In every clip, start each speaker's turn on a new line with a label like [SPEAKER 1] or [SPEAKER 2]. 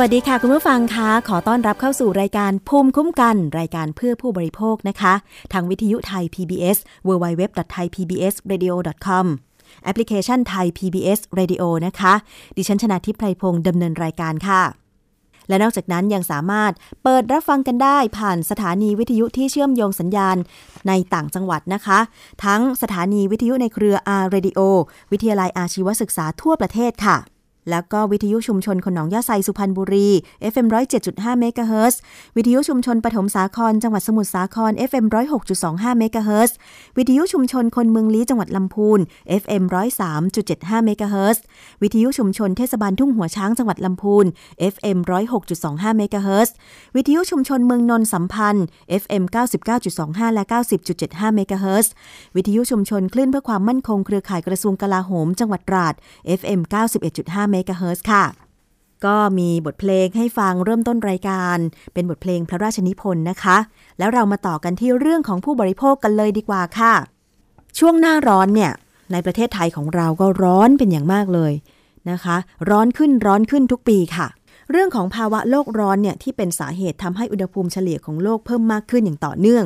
[SPEAKER 1] วัสดีค่ะ คุณผู้ฟังคะขอต้อนรับเข้าสู่รายการภูมิคุ้มกัน รายการเพื่อผู้บริโภคนะคะ ทางวิทยุไทย PBS www.thaipbsradio.com แอปพลิเคชันไทย PBS Radio นะคะ ดิฉันชนะทิพไพรพงศ์ดำเนินรายการค่ะ และนอกจากนั้นยังสามารถเปิดรับฟังกันได้ผ่านสถานีวิทยุที่เชื่อมโยงสัญญาณในต่างจังหวัดนะคะ ทั้งสถานีวิทยุในเครือ R Radio วิทยาลัยอาชีวศึกษาทั่วประเทศค่ะ แล้วก็วิทยุชุมชนคนหนองยาไซสุพรรณบุรี FM 107.5เมกะเฮิรตซ์วิทยุชุมชนปฐมสาครจังหวัดสมุทรสาคร FM 106.25เมกะเฮิรตซ์วิทยุชุมชนคนเมืองลี้จังหวัดลำพูน FM 103.75เมกะเฮิรตซ์วิทยุชุมชนเทศบาลทุ่งหัวช้างจังหวัดลำพูน FM 106.25เมกะเฮิรตซ์วิทยุชุมชนเมืองนนท์สัมพันธ์ FM 99.25 และ 90.75เมกะเฮิรตซ์วิทยุชุมชนคลื่นเพื่อความมั่นคงเครือข่ายกระทรวงกลาโหม จังหวัดตราด FM 91.5เมกะเฮิร์ค่ะ ก็มีบทเพลงให้ฟังเริ่มต้นรายการ เป็นบทเพลงพระราชนิพนธ์นะคะ แล้วเรามาต่อกันที่เรื่องของผู้บริโภคกันเลยดีกว่าค่ะ ช่วงหน้าร้อนเนี่ยในประเทศไทยของเราก็ร้อนเป็นอย่างมากเลยนะคะ ร้อนขึ้นร้อนขึ้นทุกปีค่ะ เรื่องของภาวะโลกร้อนเนี่ยที่เป็นสาเหตุทำให้อุณหภูมิเฉลี่ยของโลกเพิ่มมากขึ้นอย่างต่อเนื่อง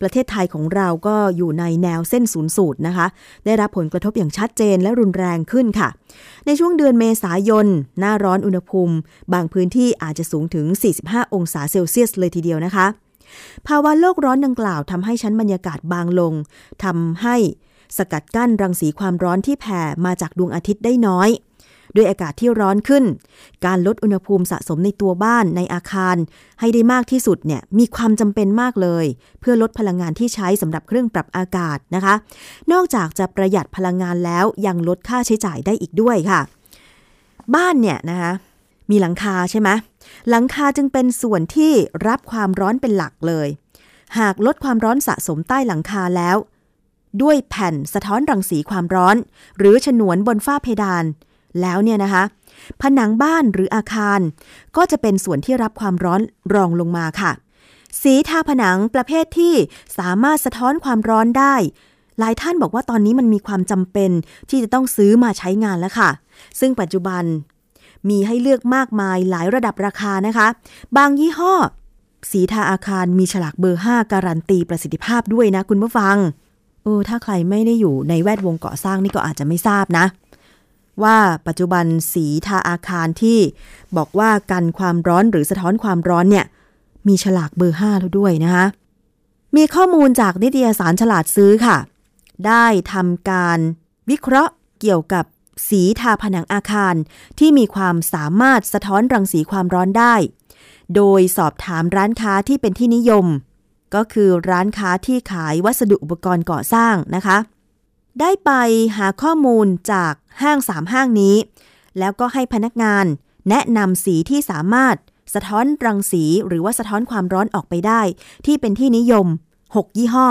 [SPEAKER 1] ประเทศไทยของเราก็อยู่ในแนวเส้นศูนย์สูตรนะคะ ได้รับผลกระทบอย่างชัดเจนและรุนแรงขึ้นค่ะ ในช่วงเดือนเมษายน หน้าร้อนอุณหภูมิ บางพื้นที่อาจจะสูงถึง 45 องศาเซลเซียสเลยทีเดียวนะคะ ภาวะโลกร้อนดังกล่าวทำให้ชั้นบรรยากาศบางลงทำให้สกัดกั้นรังสีความร้อนที่แผ่มาจากดวงอาทิตย์ได้น้อย ด้วยอากาศที่ร้อนขึ้น การลดอุณหภูมิสะสมในตัวบ้านในอาคาร ให้ได้มากที่สุดเนี่ยมีความจำเป็นมากเลย เพื่อลดพลังงานที่ใช้สำหรับเครื่องปรับอากาศนะคะ นอกจากจะประหยัดพลังงานแล้วยังลดค่าใช้จ่ายได้อีกด้วยค่ะ บ้านเนี่ยนะคะมีหลังคาใช่ไหมหลังคาจึงเป็นส่วนที่รับความร้อนเป็นหลักเลย หากลดความร้อนสะสมใต้หลังคาแล้ว ด้วยแผ่นสะท้อนรังสีความร้อน หรือฉนวนบนฝ้าเพดาน แล้วเนี่ยนะคะ ผนังบ้านหรืออาคาร ก็จะเป็นส่วนที่รับความร้อนรองลงมาค่ะ สีทาผนังประเภทที่สามารถสะท้อนความร้อนได้ หลายท่านบอกว่าตอนนี้มันมีความจำเป็นที่จะต้องซื้อมาใช้งานแล้วค่ะ ซึ่งปัจจุบันมีให้เลือกมากมายหลายระดับราคานะคะ บางยี่ห้อ สีทาอาคารมีฉลากเบอร์ 5 การันตีประสิทธิภาพด้วยนะคุณผู้ฟัง เออถ้าใครไม่ได้อยู่ในแวดวงก่อสร้างนี่ก็อาจจะไม่ทราบนะ ว่าปัจจุบันสีทาอาคารที่บอกว่ากันความร้อนหรือสะท้อนความร้อนเนี่ยมีฉลากเบอร์ 5 แล้วด้วยนะคะมีข้อมูลจากนิตยสารฉลาดซื้อค่ะ ได้ทำการวิเคราะห์เกี่ยวกับสีทาผนังอาคารที่มีความสามารถสะท้อนรังสีความร้อนได้ โดยสอบถามร้านค้าที่เป็นที่นิยม ก็คือร้านค้าที่ขายวัสดุอุปกรณ์ก่อสร้างนะคะ ได้ไปหาข้อมูลจาก ห้างสามห้างนี้ แล้วก็ให้พนักงาน แนะนำสีที่สามารถสะท้อนรังสีหรือว่าสะท้อนความร้อนออกไปได้ ที่เป็นที่นิยม 6 ยี่ห้อ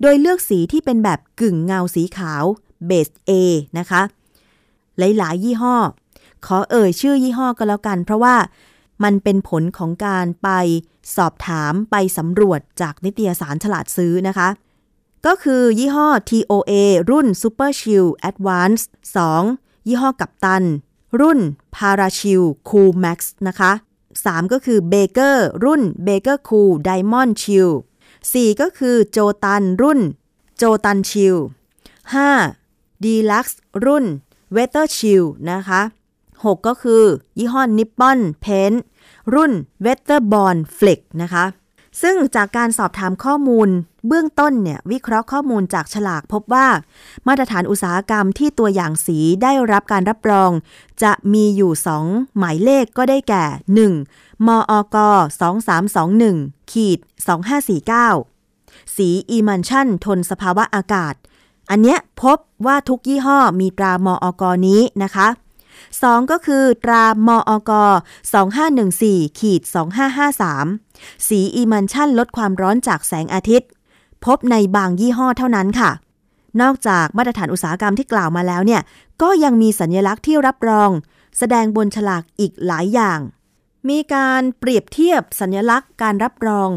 [SPEAKER 1] โดยเลือกสีที่เป็นแบบกึ่งเงาสีขาวเบส A นะคะ หลาย ๆ ยี่ห้อ ขอเอ่ยชื่อยี่ห้อก็แล้วกัน เพราะว่ามันเป็นผลของการไปสอบถามไปสำรวจจากนิตยสารฉลาดซื้อนะคะ ก็คือยี่ห้อ TOA รุ่น Super Chill Advance 2 ยี่ห้อกัปตัน รุ่น Parachill Cool Max นะคะ 3 ก็คือ Baker รุ่น Baker Cool Diamond Chill 4ก็คือโจตันรุ่น โจตันชิล 5 Deluxe รุ่น Weather Chill นะคะ 6 ก็คือ ยี่ห้อ Nippon Paint รุ่น Weatherborn Flex นะคะ ซึ่งจากการสอบถามข้อมูล เบื้องต้นเนี่ยวิเคราะห์ข้อมูลจากฉลากพบว่า มาตรฐานอุตสาหกรรมที่ตัวอย่างสีได้รับการรับรอง จะมีอยู่ 2 หมายเลขก็ได้แก่ 1. มอก2321ขีด2549 สีอีมันชั่น ทนสภาวะอากาศ อันเนี้ยพบว่าทุกยี่ห้อมีตรามอกนี้นะคะ 2 ก็คือ ตรามอก2514ขีด2553 สีอีมันชั่นลดความร้อนจากแสงอาทิตย์ พบในบางยี่ห้อเท่านั้นค่ะ นอกจากมาตรฐานอุตสาหกรรมที่กล่าวมาแล้วเนี่ย ก็ยังมีสัญลักษณ์ที่รับรอง แสดงบนฉลากอีกหลายอย่าง มีการเปรียบเทียบสัญลักษณ์การรับรอง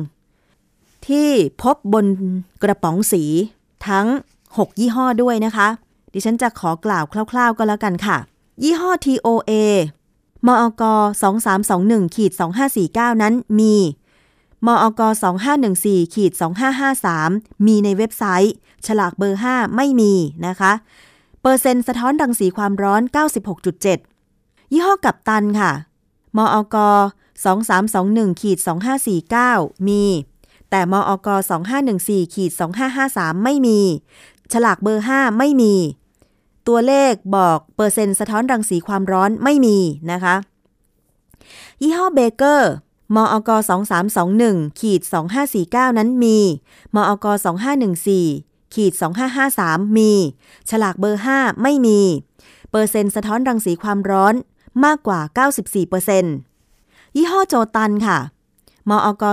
[SPEAKER 1] ที่พบบนกระป๋องสี ทั้ง 6 ยี่ห้อด้วยนะคะ ดิฉันจะขอกล่าวคร่าว ๆ ก็แล้วกันค่ะ ยี่ห้อ TOA มอก2321ขีด2549 นั้นมี มอก2514ขีด2553 มีในเว็บไซต์ ฉลากเบอร์ 5 ไม่มีนะคะ เปอร์เซ็นต์สะท้อนรังสีความร้อน 96.7 ยี่ห้อกับตันค่ะ มอก2321ขีด2549 มี แต่มอก2514ขีด2553 ไม่มี ฉลากเบอร์ 5 ไม่มี ตัวเลขบอกเปอร์เซ็นต์สะท้อนรังสีความร้อนไม่มีนะคะ ยี่ห้อเบเกอร์มอก2321ขีด2549 นั้นมีมอก2514ขีด2553 มี ฉลากเบอร์ 5 ไม่มี เปอร์เซ็นต์สะท้อนรังสีความร้อนมากกว่า 94%ยี่ห้อโจตันค่ะ มอก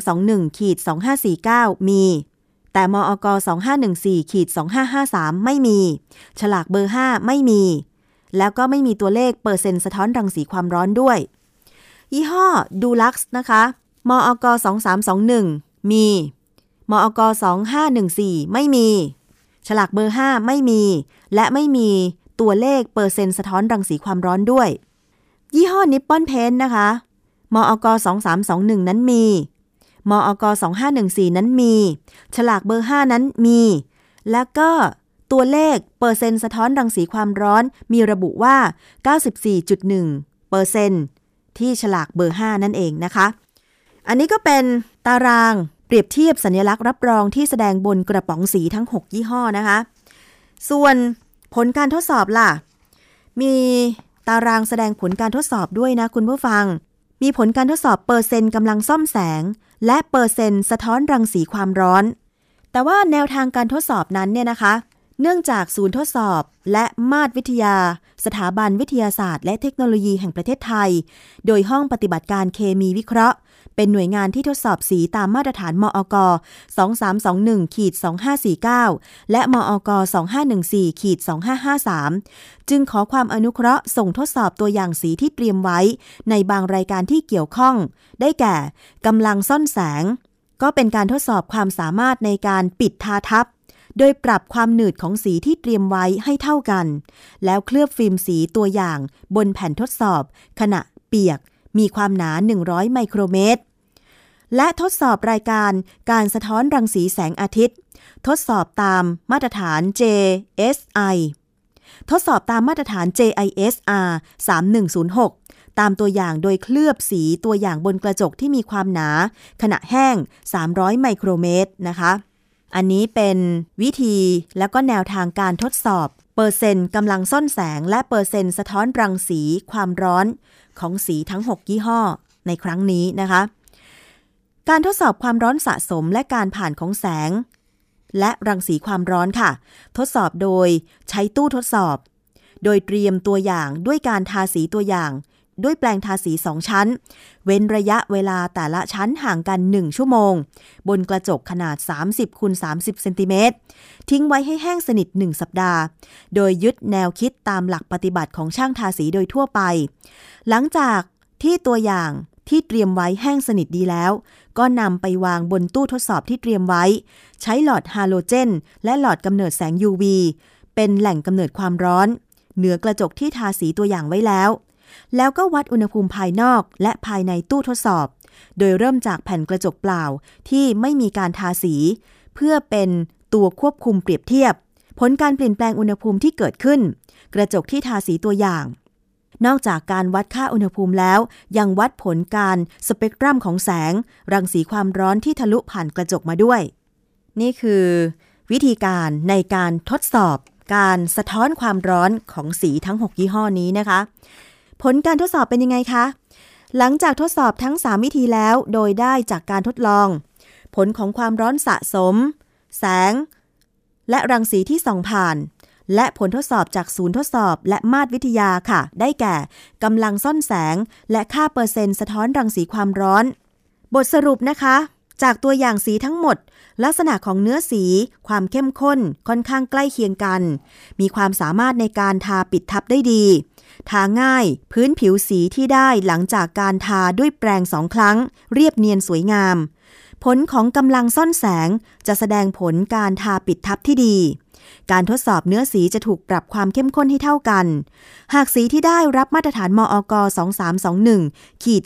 [SPEAKER 1] 2321ขีด2549 มี แต่มอก2514ขีด2553 ไม่มี ฉลากเบอร์ 5 ไม่มี แล้วก็ไม่มีตัวเลขเปอร์เซ็นต์สะท้อนรังสีความร้อนด้วย ยี่ห้อดูลักซ์นะคะมอก2321 มี มอก2514 ไม่มี ฉลากเบอร์ 5 ไม่มี และไม่มีตัวเลขเปอร์เซ็นต์สะท้อนรังสีความร้อนด้วย ยี่ห้อนิปปอนเพนนะคะมอก2321 นั้นมี มอก2514 นั้นมี ฉลากเบอร์ 5 นั้นมี แล้วก็ตัวเลขเปอร์เซ็นต์สะท้อนรังสีความร้อนมีระบุว่า 94.1เปอร์เซ็นต์ที่ฉลากเบอร์ 5 นั่นเองนะคะ อันนี้ก็เป็นตารางเปรียบเทียบสัญลักษณ์รับรองที่แสดงบนกระป๋องสีทั้ง 6 ยี่ห้อนะคะ ส่วนผลการทดสอบล่ะ มีตารางแสดงผลการทดสอบด้วยนะคุณผู้ฟัง มีผลการทดสอบเปอร์เซ็นต์กำลังซ่อมแสง และเปอร์เซ็นต์สะท้อนรังสีความร้อน แต่ว่าแนวทางการทดสอบนั้นเนี่ยนะคะ เนื่องจากศูนย์ทดสอบ และมาตรวิทยา สถาบันวิทยาศาสตร์ และเทคโนโลยีแห่งประเทศไทย โดยห้องปฏิบัติการเคมีวิเคราะห์ เป็นหน่วยงานที่ทดสอบสีตามมาตรฐานมอก2321ขีด2549 และมอก2514ขีด2553 จึงขอความอนุเคราะห์ส่งทดสอบตัวอย่างสีที่เตรียมไว้ ในบางรายการที่เกี่ยวข้อง ได้แก่กำลังซ่อนแสง ก็เป็นการทดสอบความสามารถในการปิดทาทับโดยปรับความหนืดของสีที่เตรียมไว้ให้เท่ากัน แล้วเคลือบฟิล์มสีตัวอย่างบนแผ่นทดสอบ ขณะเปียก มีความหนา 100 ไมโครเมตร และทดสอบรายการการสะท้อนรังสีแสงอาทิตย์ ทดสอบตามมาตรฐาน JSI ทดสอบตามมาตรฐาน JISR 3106 ตามตัวอย่างโดยเคลือบสีตัวอย่างบนกระจกที่มีความหนา ขณะแห้ง 300 ไมโครเมตรนะคะ อันนี้เป็นวิธีแล้วก็แนวทางการทดสอบเปอร์เซ็นต์กำลังซ่อนแสงและเปอร์เซ็นต์สะท้อนรังสีความร้อนของสีทั้ง 6 ยี่ห้อในครั้งนี้นะคะ การทดสอบความร้อนสะสมและการผ่านของแสง และรังสีความร้อนค่ะ ทดสอบโดยใช้ตู้ทดสอบ โดยเตรียมตัวอย่างด้วยการทาสีตัวอย่าง ด้วยแปลงทาสี2ชั้น เว้นระยะเวลาแต่ละชั้นห่างกัน 1 ชั่วโมง บนกระจกขนาด 30คูณ30เซนติเมตรทิ้งไว้ให้แห้งสนิท 1 สัปดาห์ โดยยึดแนวคิดตามหลักปฏิบัติของช่างทาสีโดยทั่วไป หลังจากที่ตัวอย่างที่เตรียมไว้แห้งสนิทดีแล้ว ก็นำไปวางบนตู้ทดสอบที่เตรียมไว้ ใช้หลอดฮาโลเจน และหลอดกำเนิดแสง UV เป็นแหล่งกำเนิดความร้อน เหนือกระจกที่ทาสีตัวอย่างไว้แล้ว แล้วก็วัดอุณหภูมิภายนอกและภายในตู้ทดสอบ โดยเริ่มจากแผ่นกระจกเปล่าที่ไม่มีการทาสี เพื่อเป็นตัวควบคุมเปรียบเทียบ ผลการเปลี่ยนแปลงอุณหภูมิที่เกิดขึ้น กระจกที่ทาสีตัวอย่างนอกจากการวัดค่าอุณหภูมิแล้ว ยังวัดผลการสเปกตรัมของแสง รังสีความร้อนที่ทะลุผ่านกระจกมาด้วย นี่คือ วิธีการในการทดสอบ การสะท้อนความร้อนของสีทั้ง 6 ยี่ห้อนี้นะคะ ผลการทดสอบเป็นยังไงคะ หลังจากทดสอบทั้ง 3 วิธีแล้วโดยได้จากการทดลอง ผลของความร้อนสะสม แสง และรังสีที่ส่องผ่าน และผลทดสอบจากศูนย์ทดสอบและมาตรวิทยาค่ะ ได้แก่กำลังซ่อนแสง และค่าเปอร์เซ็นต์สะท้อนรังสีความร้อน บทสรุปนะคะ จากตัวอย่างสีทั้งหมด ลักษณะของเนื้อสี ความเข้มข้นค่อนข้างใกล้เคียงกัน มีความสามารถในการทาปิดทับได้ดี ทาง่ายพื้นผิวสีที่ได้หลังจากการทาด้วยแปรงสองครั้ง เรียบเนียนสวยงาม ผลของกำลังซ่อนแสงจะแสดงผลการทาปิดทับที่ดี การทดสอบเนื้อสีจะถูกปรับความเข้มข้นให้เท่ากัน หากสีที่ได้รับมาตรฐานมอก 2321ขีด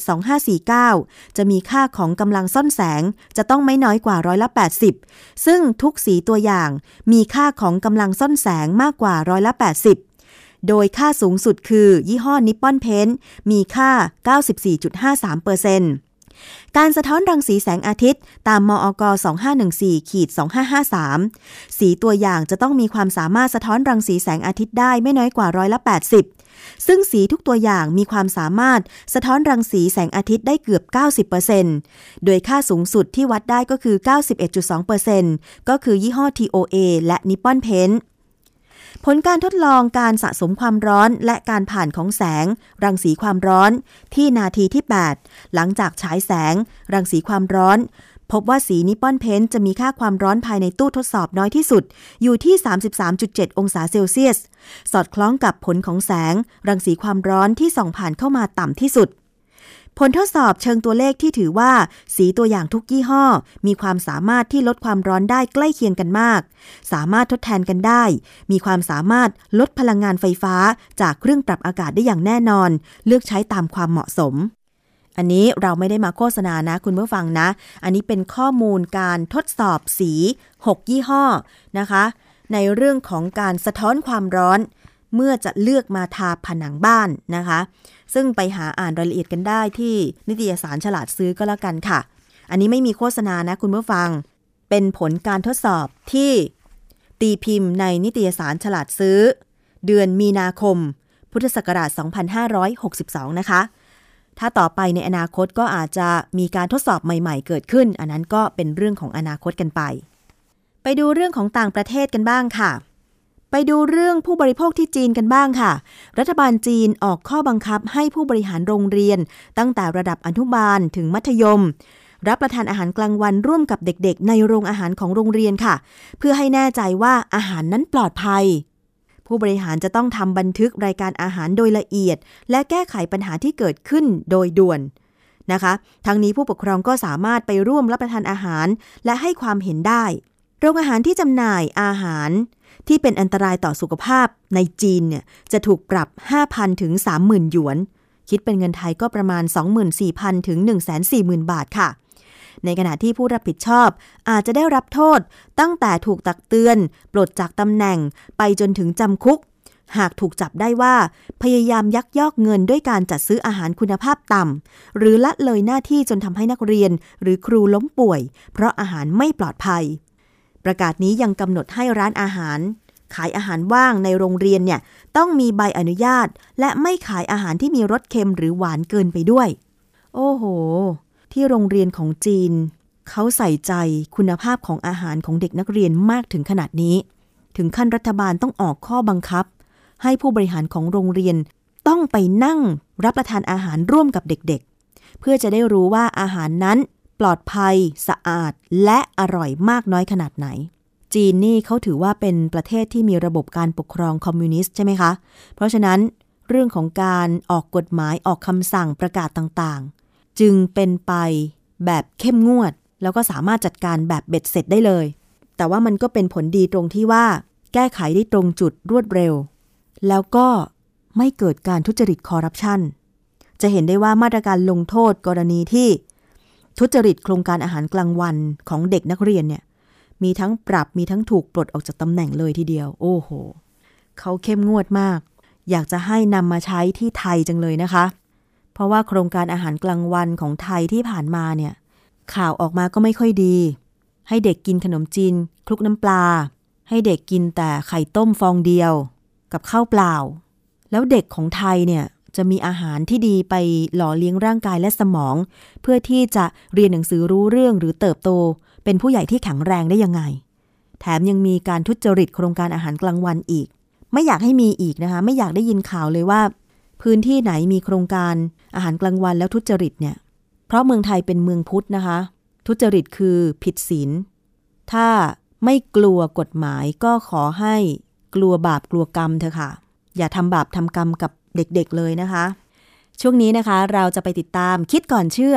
[SPEAKER 1] 2549 จะมีค่าของกำลังซ่อนแสงจะต้องไม่น้อยกว่าร้อยละ 80 ซึ่งทุกสีตัวอย่างมีค่าของกำลังซ่อนแสงมากกว่าร้อยละ 80 โดยค่าสูงสุดคือ ยี่ห้อนิปปอนเพนมีค่า 94.53%การสะท้อนรังสีแสงอาทิตย์ ตามมอก2514ขีด2553 สีตัวอย่างจะต้องมีความสามารถสะท้อนรังสีแสงอาทิตย์ได้ไม่น้อยกว่าร้อยละ 80 ซึ่งสีทุกตัวอย่างมีความสามารถสะท้อนรังสีแสงอาทิตย์ได้เกือบ 90%โดยค่าสูงสุดที่วัดได้ก็คือ 91.2%ก็คือยี่ห้อ TOA และ Nippon Paint ผลการทดลองการสะสมความร้อนและการผ่านของแสง รังสีความร้อนที่นาทีที่ 8 หลังจากฉายแสง รังสีความร้อน พบว่าสีนิปปอนเพนจะมีค่าความร้อนภายในตู้ทดสอบน้อยที่สุด อยู่ที่ 33.7 องศาเซลเซียส สอดคล้องกับผลของแสง รังสีความร้อนที่ส่องผ่านเข้ามาต่ำที่สุด ผลทดสอบเชิงตัวเลขที่ถือว่า สีตัวอย่างทุกยี่ห้อ มีความสามารถที่ลดความร้อนได้ใกล้เคียงกันมาก สามารถทดแทนกันได้ มีความสามารถลดพลังงานไฟฟ้า จากเครื่องปรับอากาศได้อย่างแน่นอน เลือกใช้ตามความเหมาะสม อันนี้เราไม่ได้มาโฆษณานะ คุณผู้ฟังนะ อันนี้เป็นข้อมูลการทดสอบสี 6 ยี่ห้อนะคะ ในเรื่องของการสะท้อนความร้อน เมื่อจะเลือกมาทาผนังบ้านนะคะ ซึ่งไปหาอ่านรายละเอียดกันได้ที่นิตยสารฉลาดซื้อก็แล้วกันค่ะ อันนี้ไม่มีโฆษณานะคุณผู้ฟัง เป็นผลการทดสอบที่ตีพิมพ์ในนิตยสารฉลาดซื้อ เดือนมีนาคม พุทธศักราช 2562 นะคะ ถ้าต่อไปในอนาคตก็อาจจะมีการทดสอบใหม่ๆ เกิดขึ้น อันนั้นก็เป็นเรื่องของอนาคตกันไป ไปดูเรื่องของต่างประเทศกันบ้างค่ะ ไปดูเรื่องผู้บริโภคที่จีนกันบ้างค่ะ รัฐบาลจีนออกข้อบังคับให้ผู้บริหารโรงเรียน ตั้งแต่ระดับอนุบาลถึงมัธยม รับประทานอาหารกลางวันร่วมกับเด็กๆ ในโรงอาหารของโรงเรียนค่ะ เพื่อให้แน่ใจว่าอาหารนั้นปลอดภัย ผู้บริหารจะต้องทำบันทึกรายการอาหารโดยละเอียด และแก้ไขปัญหาที่เกิดขึ้นโดยด่วนนะคะ ทั้งนี้ผู้ปกครองก็สามารถไปร่วมรับประทานอาหาร และให้ความเห็นได้ โรงอาหารที่จำหน่ายอาหาร ที่เป็นอันตรายต่อสุขภาพในจีนเนี่ยจะถูกปรับ 5,000 ถึง 30,000 หยวน คิดเป็นเงินไทยก็ประมาณ 24,000 ถึง 140,000 บาทค่ะ ในขณะที่ผู้รับผิดชอบอาจจะได้รับโทษตั้งแต่ถูกตักเตือน ปลดจากตำแหน่งไปจนถึงจำคุก หากถูกจับได้ว่า พยายามยักยอกเงินด้วยการจัดซื้ออาหารคุณภาพต่ำหรือละเลยหน้าที่จนทำให้นักเรียน หรือครูล้มป่วย เพราะอาหารไม่ปลอดภัย ประกาศนี้ยังกำหนดให้ร้านอาหาร ขายอาหารว่างในโรงเรียนเนี่ยต้องมีใบอนุญาต และไม่ขายอาหารที่มีรสเค็มหรือหวานเกินไปด้วย โอ้โห ที่โรงเรียนของจีน เขาใส่ใจคุณภาพของอาหารของเด็กนักเรียนมากถึงขนาดนี้ ถึงขั้นรัฐบาลต้องออกข้อบังคับ ให้ผู้บริหารของโรงเรียนต้องไปนั่งรับประทานอาหารร่วมกับเด็กๆ เพื่อจะได้รู้ว่าอาหารนั้น ปลอดภัย สะอาด และอร่อยมากน้อยขนาดไหน จีนนี่เขาถือว่าเป็นประเทศที่มีระบบการปกครองคอมมิวนิสต์ใช่ไหมคะ เพราะฉะนั้นเรื่องของการออกกฎหมายออกคำสั่งประกาศต่างๆ จึงเป็นไปแบบเข้มงวด แล้วก็สามารถจัดการแบบเบ็ดเสร็จได้เลย แต่ว่ามันก็เป็นผลดีตรงที่ว่า แก้ไขได้ตรงจุดรวดเร็ว แล้วก็ไม่เกิดการทุจริตคอร์รัปชันจะเห็นได้ว่ามาตรการลงโทษกรณีที่ ทุจริตโครงการอาหารกลางวันของเด็กนักเรียนเนี่ย มีทั้งปรับมีทั้งถูกปลดออกจากตำแหน่งเลยทีเดียว โอ้โห เขาเข้มงวดมาก อยากจะให้นำมาใช้ที่ไทยจังเลยนะคะ เพราะว่าโครงการอาหารกลางวันของไทยที่ผ่านมาเนี่ย ข่าวออกมาก็ไม่ค่อยดี ให้เด็กกินขนมจีนคลุกน้ำปลา ให้เด็กกินแต่ไข่ต้มฟองเดียว กับข้าวเปล่า แล้วเด็กของไทยเนี่ย จะมีอาหารที่ดีไปหล่อเลี้ยงร่างกายและสมอง เพื่อที่จะเรียนหนังสือรู้เรื่องหรือเติบโต เป็นผู้ใหญ่ที่แข็งแรงได้ยังไง แถมยังมีการทุจริตโครงการอาหารกลางวันอีก ไม่อยากให้มีอีกนะคะ ไม่อยากได้ยินข่าวเลยว่า พื้นที่ไหนมีโครงการอาหารกลางวันแล้วทุจริตเนี่ย เพราะเมืองไทยเป็นเมืองพุทธนะคะ ทุจริตคือผิดศีล ถ้าไม่กลัวกฎหมายก็ขอให้กลัวบาปกลัวกรรมเถอะค่ะ อย่าทำบาปทำกรรมกับ เด็กๆเลยนะคะ ช่วงนี้นะคะ เราจะไปติดตามคิดก่อนเชื่อ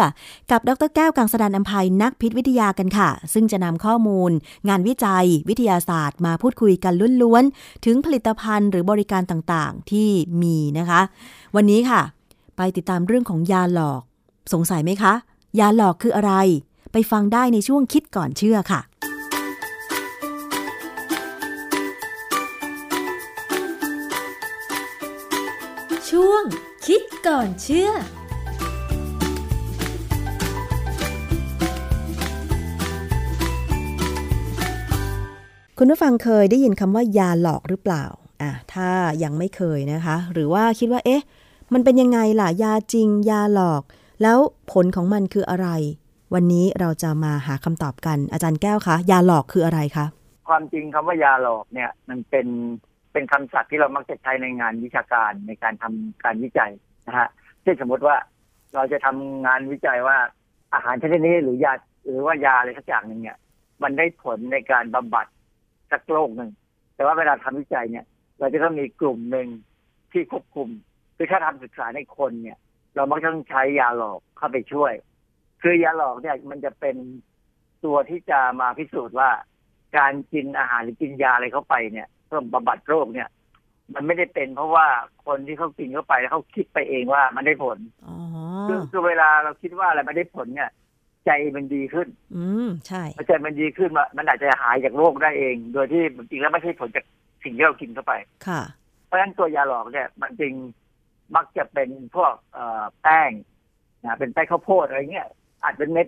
[SPEAKER 1] กับดรแก้วกังสดานอัมภัยนักพิษวิทยากันค่ะ ซึ่งจะนำข้อมูล งานวิจัย วิทยาศาสตร์ มาพูดคุยกันล้วนๆ ถึงผลิตภัณฑ์หรือบริการต่างๆ ที่มีนะคะ วันนี้ค่ะ ไปติดตามเรื่องของยาหลอก สงสัยไหมคะ ยาหลอกคืออะไร ไปฟังได้ในช่วงคิดก่อนเชื่อค่ะ
[SPEAKER 2] คิดก่อนเชื่อ
[SPEAKER 1] คุณผู้ฟังเคยได้ยินคำว่ายาหลอกหรือเปล่าอะถ้ายังไม่เคยนะคะ หรือว่าคิดว่าเอ๊ะ มันเป็นยังไงล่ะ ยาจริง ยาหลอก แล้วผลของมันคืออะไร วันนี้เราจะมาหาคำตอบกันอาจารย์แก้วคะ ยาหลอกคืออะไรคะ
[SPEAKER 3] ความจริงคำว่ายาหลอกเนี่ย มันเป็น เป็นคำศัพท์ที่เรามักจะใช้ในงานวิชาการในการทำการวิจัยนะฮะเช่นสมมติว่าเราจะทำงานวิจัยว่าอาหารชนิดนี้หรือยาหรือว่ายาอะไรสักอย่างหนึ่งเนี่ย มันได้ผลในการบำบัดสักโรคหนึ่งแต่ว่าเวลาทำวิจัยเนี่ย เราจะต้องมีกลุ่มหนึ่งที่ควบคุมคือถ้าทำศึกษาในคนเนี่ย เรามักจะต้องใช้ยาหลอกเข้าไปช่วย คือยาหลอกเนี่ยมันจะเป็นตัวที่จะมาพิสูจน์ว่า การกินอาหารหรือกินยาอะไรเข้าไปเนี่ย เพื่อบำบัดโรคเนี่ย มันไม่ได้เป็นเพราะว่าคนที่เขากินเข้าไปแล้วเขาคิดไปเองว่ามันได้ผล
[SPEAKER 1] อ๋อ
[SPEAKER 3] คือคือเวลาเราคิดว่าอะไรมันได้ผลเนี่ย ใจมันดีขึ้น
[SPEAKER 1] อืมใช่
[SPEAKER 3] พอใจมันดีขึ้นมามันอาจจะหายจากโรคได้เอง โดยที่จริงๆแล้วไม่ใช่ผลจากสิ่งที่เรากินเข้าไป
[SPEAKER 1] ค่ะ
[SPEAKER 3] เพราะฉะนั้นตัวยาหลอกเนี่ย มันจึงมักจะเป็นพวกเอ่อแป้งนะเป็นแป้งข้าวโพดอะไรเงี้ยอาจเป็นเม็ด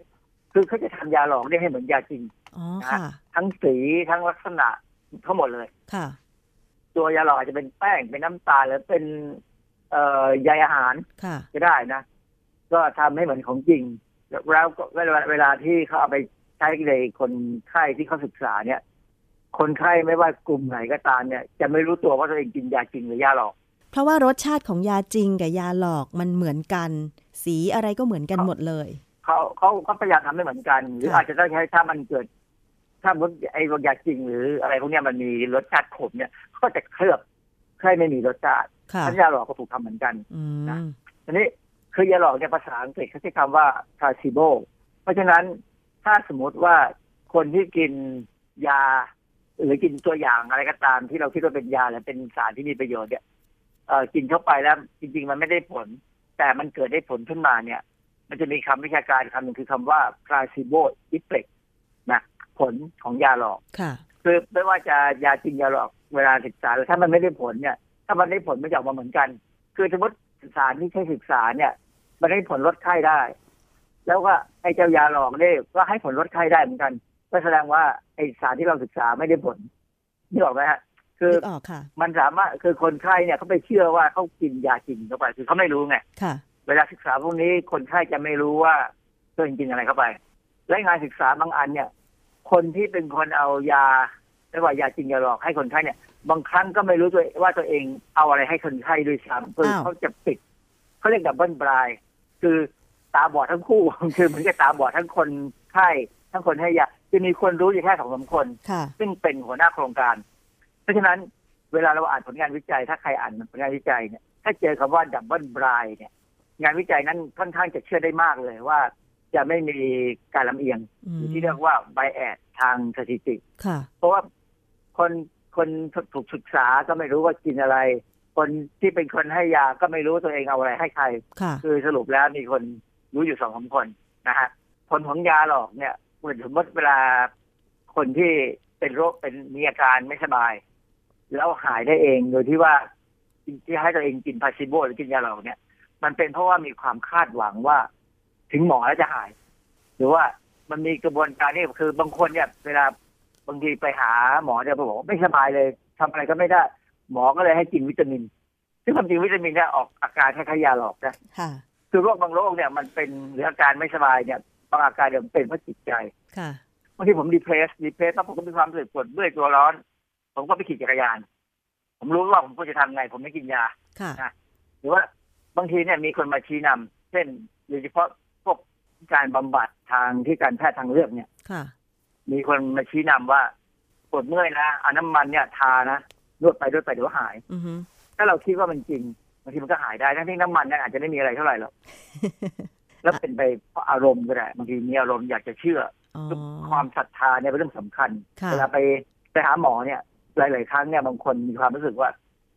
[SPEAKER 3] คือเขาจะทำยาหลอกเนี่ยให้เหมือนยาจริง
[SPEAKER 1] อ๋อค่ะ
[SPEAKER 3] ทั้งสีทั้งลักษณะ ทั้งหมดเลย
[SPEAKER 1] ค่ะ
[SPEAKER 3] ตัวยาหลอกอาจจะเป็นแป้งเป็นน้ำตาลหรือเป็น เอ่อใยอาหาร
[SPEAKER 1] ค่ะ
[SPEAKER 3] ก็ได้นะ ก็ทำให้เหมือนของจริง แล้วก็เวลาเวลาที่เขาเอาไปใช้ในคนไข้ที่เขาศึกษาเนี่ย คนไข้ไม่ว่ากลุ่มไหนก็ตามเนี่ย จะไม่รู้ตัวว่าตัวเองกินยาจริงหรือยาหลอก
[SPEAKER 1] เพราะว่ารสชาติของยาจริงกับยาหลอกมันเหมือนกัน สีอะไรก็เหมือนกันหมดเลย
[SPEAKER 3] เขาเขาเขาพยายามทำให้เหมือนกัน หรือ
[SPEAKER 1] ค่ะ
[SPEAKER 3] อาจจะต้องใช้ถ้ามันเกิด ถ้ามันไอ้พวกยาจริงหรืออะไรพวกเนี้ยมันมีรสชาติขมเนี่ย ก็จะเคลือบให้ไม่มีรสชาติ
[SPEAKER 1] ค่ะ
[SPEAKER 3] ถ้ายาหลอกก็ถูกทำเหมือนกัน
[SPEAKER 1] อื
[SPEAKER 3] นะ
[SPEAKER 1] ม
[SPEAKER 3] ทีนี้คือยาหลอกในยภาษาอังกฤษเขาใช้คำว่า placebo เพราะฉะนั้นถ้าสมมติว่าคนที่กินยา หรือกินตัวอย่างอะไรก็ตาม ที่เราคิดว่าเป็นยาหรือเป็นสารที่มีประโยชน์เนี่ยเอ่อกินเข้าไปแล้ว จริง ๆ มันไม่ได้ผล แต่มันเกิดได้ผลขึ้นมาเนี่ย มันจะมีคำวิชาการคำหนึ่งคือคำว่า placebo effect นะ ผลของยาหลอก
[SPEAKER 1] ค่ะ
[SPEAKER 3] คือไม่ว่าจะยาจริงยาหลอกเวลาศึกษาแล้วถ้ามันไม่ได้ผลเนี่ย ถ้ามันได้ผลมันจะออกมาเหมือนกัน คือสมมติสารที่ใช้ศึกษาเนี่ย มันให้ผลลดไข้ได้ แล้วก็ไอ้เจ้ายาหลอกเนี่ยก็ให้ผลลดไข้ได้เหมือนกันก็แสดงว่าไอ้สารที่เราศึกษาไม่ได้ผลนี่ออกไหมฮะคือ
[SPEAKER 1] นึกออกค่ะ
[SPEAKER 3] มันสามารถคือคนไข้เนี่ยเขาไปเชื่อว่าเขากินยาจริงเข้าไปคือเขาไม่รู้ไง
[SPEAKER 1] ค่ะ
[SPEAKER 3] เวลาศึกษาพวกนี้คนไข้จะไม่รู้ว่าตัวเองกินอะไรเข้าไป และงานศึกษาบางอันเนี่ย คนที่เป็นคนเอายาไม่ว่ายาจริงยาหลอกให้คนไข้เนี่ย บางครั้งก็ไม่รู้ตัวว่าตัวเองเอาอะไรให้คนไข้ด้วยซ้ำคือ
[SPEAKER 1] อ้าว
[SPEAKER 3] เขาจะปิดเขาเรียกดับเบิลบรายคือตาบอดทั้งคู่คือเหมือนกับตาบอดทั้งคนไข้ทั้งคนให้ยาจะมีคนรู้อยู่แค่สองสามคน
[SPEAKER 1] ค่ะ
[SPEAKER 3] ซึ่งเป็นหัวหน้าโครงการ เพราะฉะนั้นเวลาเราอ่านผลงานวิจัย ถ้าใครอ่านผลงานวิจัยเนี่ยถ้าเจอคำว่าดับเบิลบรายเนี่ย งานวิจัยนั้นค่อนข้างจะเชื่อได้มากเลยว่า จะไม่มีการลำเอียง
[SPEAKER 1] อื
[SPEAKER 3] ห
[SPEAKER 1] ม
[SPEAKER 3] รือที่เรียกว่าไบแอดทางสถิติ
[SPEAKER 1] ค่ะ
[SPEAKER 3] เพราะว่าคนคนถูกศึกษาก็ไม่รู้ว่ากินอะไร คนที่เป็นคนให้ยาก็ไม่รู้ตัวเองเอาอะไรให้ใคร
[SPEAKER 1] ค่ะ
[SPEAKER 3] คือสรุปแล้วมีคนรู้อยู่สองสามคนนะฮะผลของยาหลอกเนี่ยเหมือนสมมติเวลาคนที่เป็นโรคเป็นมีอาการไม่สบาย แล้วหายได้เองโดยที่ว่าที่ให้ตัวเองกินพาซิโบหรือกินยาหลอกเนี่ย มันเป็นเพราะว่ามีความคาดหวังว่า ถึงหมอแล้วจะหาย หรือว่ามันมีกระบวนการนี่คือบางคนเนี่ย เวลาบางทีไปหาหมอเนี่ยบอกว่าไม่สบายเลยทำอะไรก็ไม่ได้ หมอก็เลยให้กินวิตามิน ซึ่งความจริงวิตามินเนี่ยออกอาการคล้ายๆยาหลอกนะ
[SPEAKER 1] ค่ะ
[SPEAKER 3] คือโรคบางโรคเนี่ยมันเป็นหรืออาการไม่สบายเนี่ยบางอาการเนี่ยมันเป็นเพราะจิตใจ
[SPEAKER 1] ค่ะ
[SPEAKER 3] บางทีผมดีเพรสดีเพรสแล้วผมก็มีความรู้สึกปวดเมื่อยตัวร้อน ผมก็ไปขี่จักรยาน ผมรู้ว่าผมควรจะทำไง ผมไม่กินยา
[SPEAKER 1] ค่ะ
[SPEAKER 3] หรือว่าบางทีเนี่ยมีคนมาชี้นำเช่นโดยเฉพาะพว กการบำบัดทางที่การแพทย์ทางเลือกเนี่ย
[SPEAKER 1] ค่ะ
[SPEAKER 3] มีคนมาชี้นำว่าปวดเมื่อยนะเอาน้ำมันเนี่ยทานะนวดไปนวดไปเดี๋ยวหาย
[SPEAKER 1] อือฮึ
[SPEAKER 3] ถ้าเราคิดว่ามันจริงบางทีมันก็หายได้ทั้งที่น้ำมันเนี่ยอาจจะไม่มีอะไรเท่าไหร่หรอกแล้วเป็นไปเพราะอารมณ์ก็ได้บางทีมีอารมณ์อยากจะเชื่อ
[SPEAKER 1] อ๋อ
[SPEAKER 3] ความศรัทธาเนี่ยเป็นเรื่องสำคัญ
[SPEAKER 1] ค่ะ
[SPEAKER 3] เวลาไปไปหาหมอเนี่ย หลาย ๆ ครั้งเนี่ยบางคนมีความรู้สึกว่า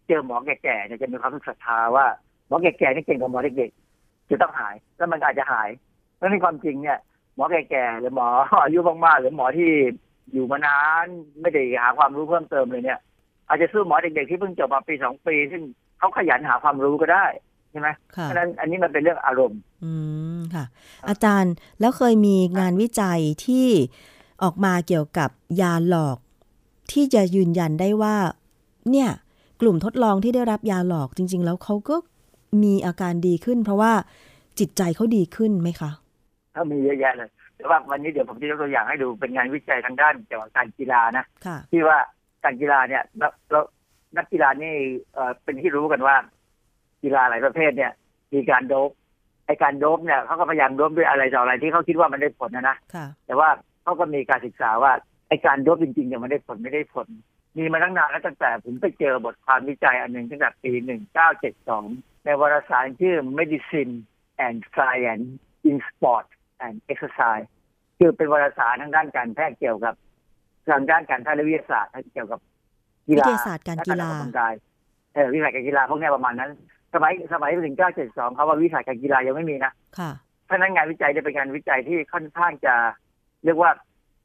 [SPEAKER 3] เจอหมอแก่ๆเนี่ยจะมีความรู้สึกศรัทธาว่าหมอแก่ๆนี่เก่งกว่าหมอเด็กๆจะต้องหาย แล้วมันก็อาจจะหาย แล้วในความจริงเนี่ย หมอแก่ๆหรือหมออายุมากๆหรือหมอที่อยู่มานานไม่ได้หาความรู้เพิ่มเติมเลยเนี่ย อาจจะสู้หมอเด็กๆที่เพิ่งจบมาปีสองปี ซึ่งเขาขยันหาความรู้ก็ได้ใช่ไหม
[SPEAKER 1] ค่ะ
[SPEAKER 3] เพราะฉะนั้นอันนี้มันเป็นเรื่องอารมณ์
[SPEAKER 1] อืมค่ะ อาจารย์แล้วเคยมีงานวิจัยที่ออกมาเกี่ยวกับยาหลอก ที่จะยืนยันได้ว่า เนี่ย กลุ่มทดลองที่ได้รับยาหลอกจริง ๆ แล้วเขาก็มีอาการดีขึ้น เพราะว่าจิตใจเขาดีขึ้นไหมคะ
[SPEAKER 3] ถ้ามีเยอะแยะเลย แต่ว่าวันนี้เดี๋ยวผมจะยกตัวอย่างให้ดูเป็นงานวิจัยทางด้านเกี่ยวกับการกีฬานะ
[SPEAKER 1] ค่ะ
[SPEAKER 3] ที่ว่าการกีฬาเนี่ยเราเรานักกีฬานี่เอ่อเป็นที่รู้กันว่า กีฬาหลายประเภทเนี่ย มีการโดบไอการโดบเนี่ยเขาก็พยายามโดบด้วยอะไรต่ออะไรที่เขาคิดว่ามันได้ผลนะนะ
[SPEAKER 1] ค่ะ
[SPEAKER 3] แต่ว่าเขาก็มีการศึกษาว่าไอการโดบจริงๆเนี่ยมันได้ผลไม่ได้ผล มีมาตั้งนานแล้วตั้งแต่ผมไปเจอบทความวิจัยอันหนึ่งตั้งแต่ปี 1972 ในวารสารชื่อ Medicine and Science in Sport and Exercise คือเป็นวารสารทางด้านการแพทย์เกี่ยวกับทางด้านการแพทย์และวิทยาศาสตร์เกี่ยวกับกีฬา
[SPEAKER 1] วิทยาศาสตร์การกีฬา
[SPEAKER 3] และออกกำลังกายเออวิทยาศาสตร์การกีฬาพวกเนี้ยประมาณนั้น สมัยสมัยถึง972เขาว่าวิทยาศาสตร์การกีฬายังไม่มีนะ
[SPEAKER 1] ค่ะ
[SPEAKER 3] เพราะฉะนั้นงานวิจัยเนี่ยเป็นงานวิจัยที่ค่อนข้างจะเรียกว่า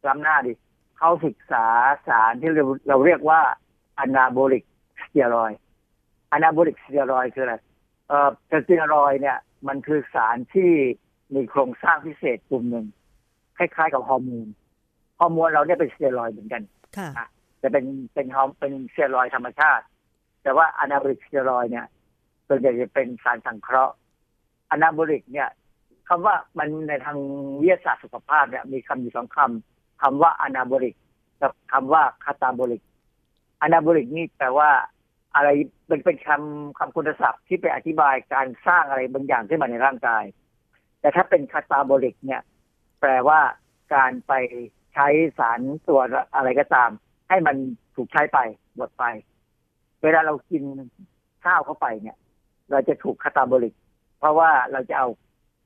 [SPEAKER 3] ล้ำหน้าดิเขาศึกษาสารที่เราเราเรียกว่า anabolic steroid anabolic steroid คืออะไรเอ่อสเตียรอยด์เนี่ย มันคือสารที่ มีโครงสร้างพิเศษกลุ่มหนึ่งคล้ายๆ กับฮอร์โมนฮอร์โมนเราเนี่ยเป็นสเตียรอยด์เหมือนกัน
[SPEAKER 1] ค่ะ
[SPEAKER 3] แต่เป็นเป็นฮอร์เป็นสเตียรอยด์ธรรมชาติ แต่ว่า anabolic steroid เนี่ยส่วนใหญ่จะเป็นสารสังเคราะห์ anabolic เนี่ยคำว่ามันในทางวิทยาศาสตร์สุขภาพเนี่ยมีคำอยู่สองคำคำว่า anabolic กับคำว่า catabolic anabolic นี่แปลว่าอะไรเป็นเป็นคำคำคุณศัพท์ที่ไปอธิบายการสร้างอะไรบางอย่างขึ้นมาในร่างกาย แต่ถ้าเป็นคาตาบริกเนี่ย แปลว่าการไปใช้สารตัวอะไรก็ตาม ให้มันถูกใช้ไปหมดไป เวลาเรากินข้าวเข้าไปเนี่ย เราจะถูกคาตาบริก เพราะว่าเราจะเอา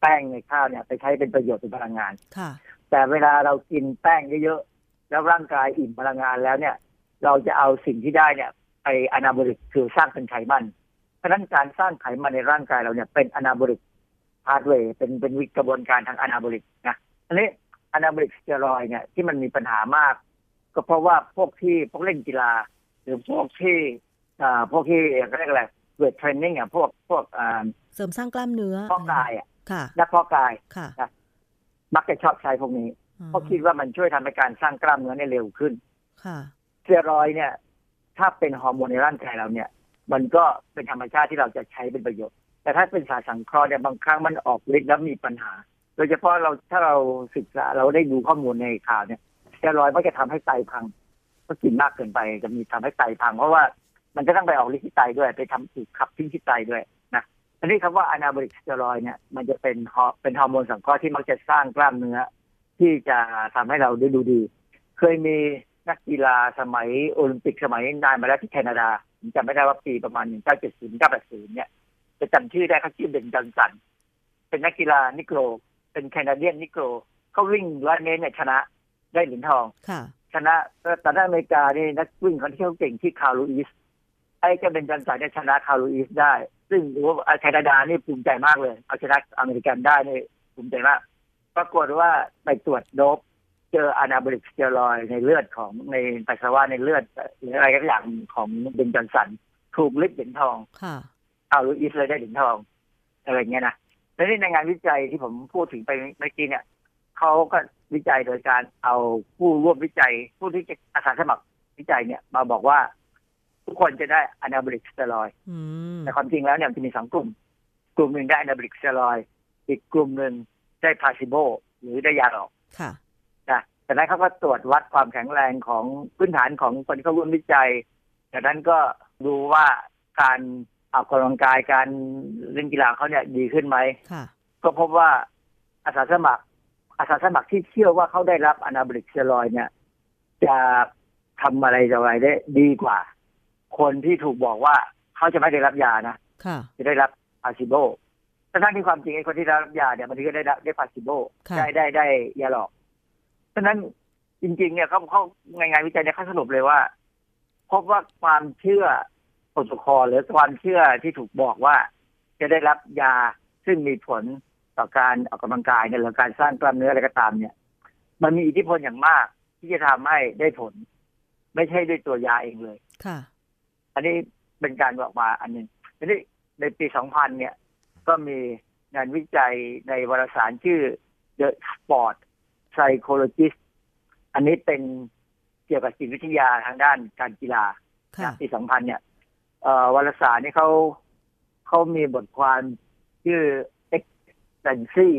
[SPEAKER 3] แป้งในข้าวเนี่ย ไปใช้เป็นประโยชน์เป็นพลังงาน
[SPEAKER 1] ค่ะ
[SPEAKER 3] แต่เวลาเรากินแป้งเยอะๆแล้วร่างกายอิ่มพลังงานแล้วเนี่ย เราจะเอาสิ่งที่ได้เนี่ยไปอนาบริกคือสร้างเป็นไขมันเพราะฉะนั้นการสร้างไขมันในร่างกายเราเนี่ยเป็น anabolic pathway เป็นเป็นวิกระบวนการทาง anabolic นะอันนี้ anabolic steroid เนี่ยที่มันมีปัญหามาก ก็เพราะว่าพวกที่พวกเล่นกีฬา หรือพวกที่อ่าพวกที่เรียกอะไร weight training อะพวกพวกอ่า
[SPEAKER 1] เสริมสร้างกล้ามเนื้อ
[SPEAKER 3] เพาะกายอะ
[SPEAKER 1] ค่ะ
[SPEAKER 3] นักเพาะกาย
[SPEAKER 1] ค่ะ
[SPEAKER 3] มักจะชอบใช้พวกนี้เพราะคิดว่ามันช่วยทำให้การสร้างกล้ามเนื้อเนี่ยเร็วขึ้น
[SPEAKER 1] ค่ะ
[SPEAKER 3] สเตียรอยด์เนี่ย ถ้าเป็นฮอร์โมนในร่างกายเราเนี่ย มันก็เป็นธรรมชาติที่เราจะใช้เป็นประโยชน์ แต่ถ้าเป็นสารสังเคราะห์เนี่ยบางครั้งมันออกฤทธิ์แล้วมีปัญหา โดยเฉพาะเราถ้าเราศึกษาเราได้ดูข้อมูลในข่าวเนี่ยสเตียรอยด์มันจะทำให้ไตพังเพรากินมากเกินไปจะมีทำให้ไตพัง เพราะว่ามันจะต้องไปออกฤทธิ์ที่ไตด้วย ไปทำถูกขับทิ้งที่ไตด้วยนะอันนี้คำว่าอนาบริกสเตียรอยด์เนี่ยมันจะเป็นฮอเป็นฮอร์โมนสังเคราะห์ที่มักจะสร้างกล้ามเนื้อ ที่จะทำให้เราได้ดูดี เคยมีนักกีฬาสมัยโอลิมปิกสมัยนานมาแล้วที่แคนาดาจำไม่ได้ว่าปีประมาณ1970 1980เนี่ย จะจำชื่อได้เขาชื่อเบนจอห์นสัน เป็นนักกีฬานิโกร เป็น Canadian นิโกรเขาวิ่งร้อยเมตรเนี่ยชนะได้เหรียญทอง
[SPEAKER 1] ค่ะ
[SPEAKER 3] ชนะตอนนั้นอเมริกานี่นักวิ่งคนที่เขาเก่งที่คาร์ลลูอิสไอ้เจ้าเบนจอห์นสันเนี่ยชนะคาร์ลลูอิสได้ ซึ่งรู้ว่าแคนาดานี่ภูมิใจมากเลย เอาชนะอเมริกันได้นี่ภูมิใจมากปรากฏว่าไปตรวจโดบเจออนาบริกสเตียรอยด์ในเลือดของในปัสสาวะในเลือดหรืออะไรก็อย่างของเบนจันสัน ถูกลิดเหรียญทอง
[SPEAKER 1] ค่ะ
[SPEAKER 3] เอาลูอิสเลยได้เหรียญทองอะไรเงี้ยนะแล้วนี่ในงานวิจัยที่ผมพูดถึงไปเมื่อกี้เนี่ยเขาก็วิจัยโดยการเอาผู้ร่วมวิจัย ผู้ที่จะอาสาสมัครวิจัยเนี่ย มาบอกว่า ทุกคนจะได้อนาบริกสเตียรอยด์
[SPEAKER 1] อืม
[SPEAKER 3] แต่ความจริงแล้วเนี่ยมันจะมีสองกลุ่ม กลุ่มหนึ่งได้อนาบริกสเตียรอยด์อีกกลุ่มหนึ่งได้พาซิโบหรือได้ยาหลอก
[SPEAKER 1] ค่ะ
[SPEAKER 3] นะจากนั้นเขาก็ตรวจวัดความแข็งแรงของพื้นฐานของคนที่เข้าร่วมวิจัยจากนั้นก็ดูว่าการ ออกกำลังกายการเล่นกีฬาเขาเนี่ยดีขึ้นไหม
[SPEAKER 1] ค่ะ
[SPEAKER 3] ก็พบว่าอาสาสมัคร อาสาสมัครที่เชื่อว่าเขาได้รับอนาบริกสเตียรอยด์เนี่ย จะทำอะไรต่ออะไรได้ดีกว่า คนที่ถูกบอกว่าเขาจะไม่ได้รับยานะ
[SPEAKER 1] ค่ะ
[SPEAKER 3] จะได้รับพาซิโบทั้งที่ความจริงไอ้คนที่ได้รับยาเนี่ยบางทีก็ได้รับได้พาซิโบ
[SPEAKER 1] ค่ะ
[SPEAKER 3] ได้ได้ได้ยาหลอกฉะนั้นจริง ๆ เนี่ยเขาเขางานวิจัยเนี่ยเขาสรุปเลยว่า พบว่าความเชื่อ โปรโตคอลหรือความเชื่อที่ถูกบอกว่า จะได้รับยาซึ่งมีผลต่อการออกกำลังกายเนี่ยหรือการสร้างกล้ามเนื้ออะไรก็ตามเนี่ย มันมีอิทธิพลอย่างมากที่จะทำให้ได้ผล ไม่ใช่ด้วยตัวยาเองเลย
[SPEAKER 1] ค่ะ
[SPEAKER 3] อันนี้เป็นการบอกมาอันหนึ่งทีนี้ในปี 2000 เนี่ย ก็มีงานวิจัยในวารสารชื่อ The Sport Psychologist อันนี้เป็นเกี่ยวกับจิตวิทยาทางด้านการกีฬา
[SPEAKER 1] ค่ะ
[SPEAKER 3] ปี 2000 เนี่ยเอ่อ วารสารนี่เขาเขามีบทความชื่อ Expectancy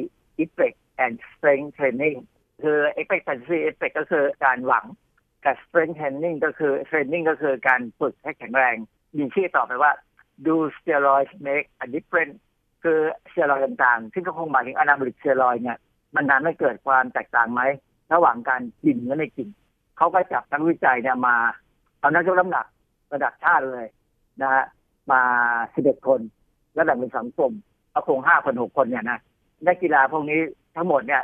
[SPEAKER 3] Effect and Strength Training คือ Expectancy Effect ก็คือการหวังกับ strength training ก็คือ training ก็คือการฝึกให้แข็งแรง มีชื่อต่อไปว่า do steroids make a difference คือสเตียรอยด์ต่างๆ ซึ่งก็คงหมายถึงอนาบริกสเตียรอยด์เนี่ย มันทำให้เกิดความแตกต่างไหม ระหว่างการกินและไม่กิน เขาก็จับนักวิจัยเนี่ยมา เอานักยกน้ำหนักระดับชาติเลย นะฮะมา11คน แล้วแบ่งเป็นสองกลุ่มเอาคงห้าคนหกคนเนี่ยนะนักกีฬาพวกนี้ทั้งหมดเนี่ย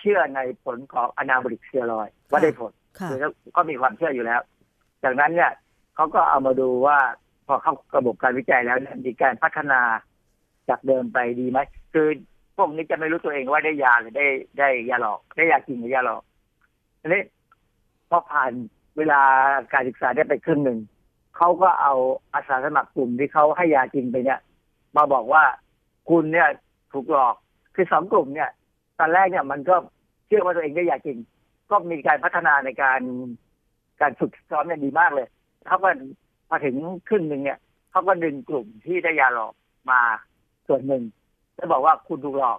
[SPEAKER 3] เชื่อในผลของอนาบริกสเตียรอยด์ว่าได้ผล
[SPEAKER 1] ค่ะ
[SPEAKER 3] คือก็มีความเชื่ออยู่แล้ว จากนั้นเนี่ยเขาก็เอามาดูว่าพอเข้าระบบการวิจัยแล้วเนี่ยมีการพัฒนาจากเดิมไปดีไหมคือพวกนี้จะไม่รู้ตัวเองว่าได้ยาหรือได้ได้ยาหลอก ได้ยาจริงหรือยาหลอกทีนี้พอผ่านเวลาการศึกษาได้ไปครึ่งหนึ่ง เขาก็เอาอาสาสมัครกลุ่มที่เขาให้ยาจริงไปเนี่ย มาบอกว่าคุณเนี่ยถูกหลอกคือสองกลุ่มเนี่ย ตอนแรกเนี่ยมันก็เชื่อว่าตัวเองได้ยาจริง ก็มีการพัฒนาในการการฝึกซ้อมเนี่ยดีมากเลยเขาก็พอถึงครึ่งหนึ่งเนี่ยเขาก็ดึงกลุ่มที่ได้ยาหลอกมาส่วนหนึ่งแล้วบอกว่าคุณถูกหลอก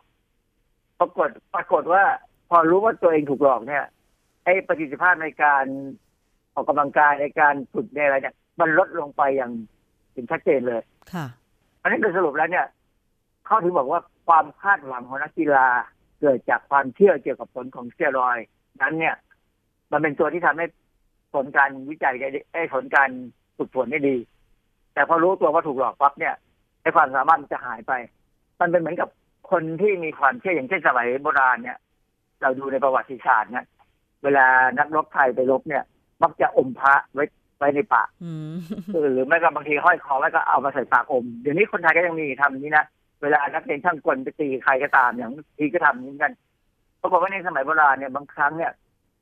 [SPEAKER 3] ปรากฏปรากฏว่า พอรู้ว่าตัวเองถูกหลอกเนี่ยไอ้ประสิทธิภาพในการออกกำลังกายในการฝึกในอะไรเนี่ย มันลดลงไปอย่างเห็นชัดเจนเลย
[SPEAKER 1] ค่ะ
[SPEAKER 3] อันนี้โดยสรุปแล้วเนี่ย เขาถึงบอกว่าความคาดหวังของนักกีฬาเกิดจากความเชื่อเกี่ยวกับผลของสเตียรอยด์นั้นเนี่ย มันเป็นตัวที่ทำให้ผลการวิจัยได้ไอ้ยผลการฝึกฝนได้ดี แต่พอรู้ตัวว่าถูกหลอกปั๊บเนี่ยไอ้ความสามารถมันจะหายไป มันเป็นเหมือนกับคนที่มีความเชื่ออย่างเช่นสมัยโบราณเนี่ย เราดูในประวัติศาสตร์เนี่ยเวลานักรบไทยไปรบเนี่ย มักจะอมพระไว้ไว้ในปาก
[SPEAKER 1] อืม
[SPEAKER 3] เออหรือไม่ก็บางทีห้อยคอแล้วก็เอามาใส่ปากอม เดี๋ยวนี้คนไทยก็ยังมีทำอย่างนี้นะเวลานักเรียนช่างกลไปตีใครก็ตามอย่างทีก็ทำอย่างนี้เหมือนกันปรากฏว่าในสมัยโบราณเนี่ยบางครั้งเนี่ย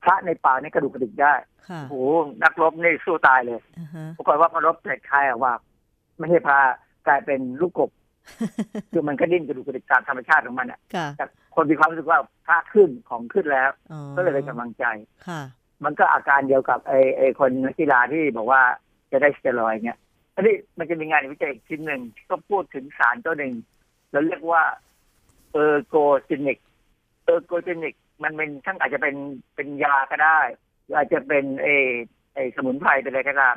[SPEAKER 3] พระในป่ากนี่กระดูกกระดิกได้
[SPEAKER 1] ค่ะ
[SPEAKER 3] โอ้โหนักรบนี่สู้ตายเลย
[SPEAKER 1] อ่าฮะ
[SPEAKER 3] ปรากฏว่าพอรบเสร็จใครออกว่า ไม่ใช่พระกลายเป็นลูกกบ คือมันก็ดิ้นกระดุกกระดิกตามธรรมชาติของมันอะ
[SPEAKER 1] ค่ะ
[SPEAKER 3] แต่คนมีความรู้สึกว่าพระขึ้นของขึ้นแล้ว
[SPEAKER 1] อ๋อ
[SPEAKER 3] ก็เลยเป็นกำลังใจ
[SPEAKER 1] ค่ะ
[SPEAKER 3] มันก็อาการเดียวกับไอ้ไอ้คนนักกีฬาที่บอกว่าจะได้สเตียรอยด์เนี่ยอันนี้มันจะมีงานวิจัยอีกชิ้นหนึ่งก็พูดถึงสารตัวหนึ่งเราเรียกว่า ergogenic ergogenic มันเป็นทั้งอาจจะเป็นเป็นยาก็ได้หรืออาจจะเป็นเออไอ้สมุนไพรเป็นอะไรก็ตาม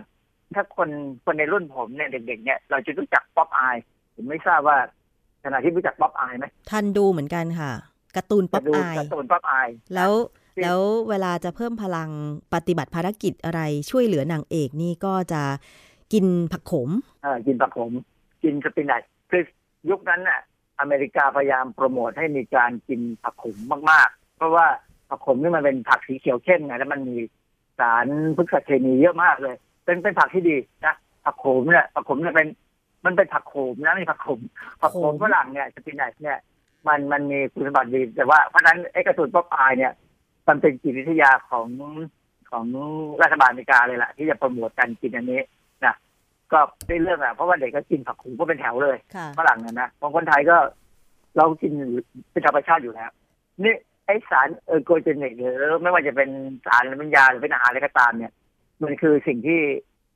[SPEAKER 3] ถ้าคนคนในรุ่นผมเนี่ยเด็กๆเนี่ยเราจะรู้จักป๊อปอายผมไม่ทราบว่าขณะที่รู้จักป๊อปอายไหม
[SPEAKER 1] ทันดูเหมือนกันค่ะการ์ตูนป๊อป
[SPEAKER 3] ดู
[SPEAKER 1] อาย
[SPEAKER 3] การ์ตูนป๊อปอาย
[SPEAKER 1] แล้ว
[SPEAKER 3] ที่
[SPEAKER 1] แล้วเวลาจะเพิ่มพลังปฏิบัติภารกิจอะไรช่วยเหลือนางเอกนี่ก็จะกินผักขม
[SPEAKER 3] เออกินผักขม กิน spinach คือยุคนั้นน่ะ อเมริกาพยายามโปรโมทให้มีการกินผักขมมาก ๆ เพราะว่าผักขมนี่มันเป็นผักสีเขียวเข้มไงแล้วมันมีสารพฤกษเคมีเยอะมากเลย เป็นเป็นผักที่ดีนะผักขมเนี่ยผักขมเนี่ยเป็นมันเป็นผักขมนะไม่ใช่ผักขมผักขม
[SPEAKER 1] ขม
[SPEAKER 3] ฝรั่งเนี่ยสปินัชเนี่ยมันมันมีคุณสมบัติดีแต่ว่าเพราะฉะนั้นไอ้กระสุนป๊อปอายเนี่ย มันเป็นจิตวิทยาของของรัฐบาลอเมริกาเลยล่ะ ที่จะโปรโมทการกินอันนี้นะก็ได้เรื่องอะเพราะว่าเด็กก็กินผักขมก็เป็นแถวเลย
[SPEAKER 1] ค่ะ
[SPEAKER 3] ฝรั่งเนี่ยนะของคนไทยก็เรากินเป็นธรรมชาติอยู่แล้วนี่ไอสารเออร์โกเจนิกหรือไม่ว่าจะเป็นสารหรือเป็นยาหรือเป็นอาหารอะไรก็ตามเนี่ย มันคือสิ่งที่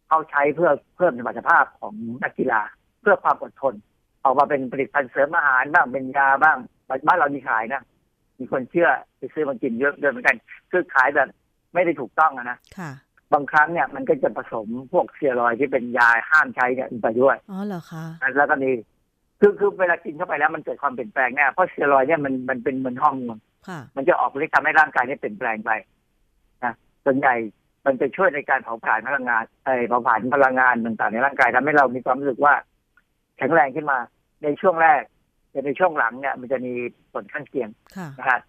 [SPEAKER 3] เขาใช้เพื่อเพิ่มสมรรถภาพของนักกีฬาเพื่อความอดทน ออกมาเป็นผลิตภัณฑ์เสริมอาหารบ้างเป็นยาบ้างบ้านเรามีขายนะ มีคนเชื่อไปซื้อมากินเยอะเดินเหมือนกันคือขายแบบไม่ได้ถูกต้องอะนะ
[SPEAKER 1] ค่ะ
[SPEAKER 3] บางครั้งเนี่ยมันก็จะผสมพวกสเซียรอยด์ที่เป็นยาห้ามใช้เนี่ยไปด้วย
[SPEAKER 1] อ๋อเหรอคะ
[SPEAKER 3] แล้วก็มีคือคือเวลากินเข้าไปแล้วมันเกิดความเปลี่ยนแปลงแน่เพราะสเซียรอยด์เนี่ยมันมันเป็นเหมือนฮอร์โมน
[SPEAKER 1] ค่ะ
[SPEAKER 3] มันจะออกฤทธิ์ทำให้ร่างกายเนี่ยเปลี่ยนแปลงไปนะส่วนใหญ่มันจะช่วยในการเผาผลาญพลังงานไอเผาผลาญพลังงานต่างๆในร่างกายทำให้เรามีความรู้สึกว่า แข็งแรงขึ้นมาในช่วงแรก แต่ในช่วงหลังเนี่ยมันจะมีผลข้างเคียง
[SPEAKER 1] ค่ะ
[SPEAKER 3] นะครับ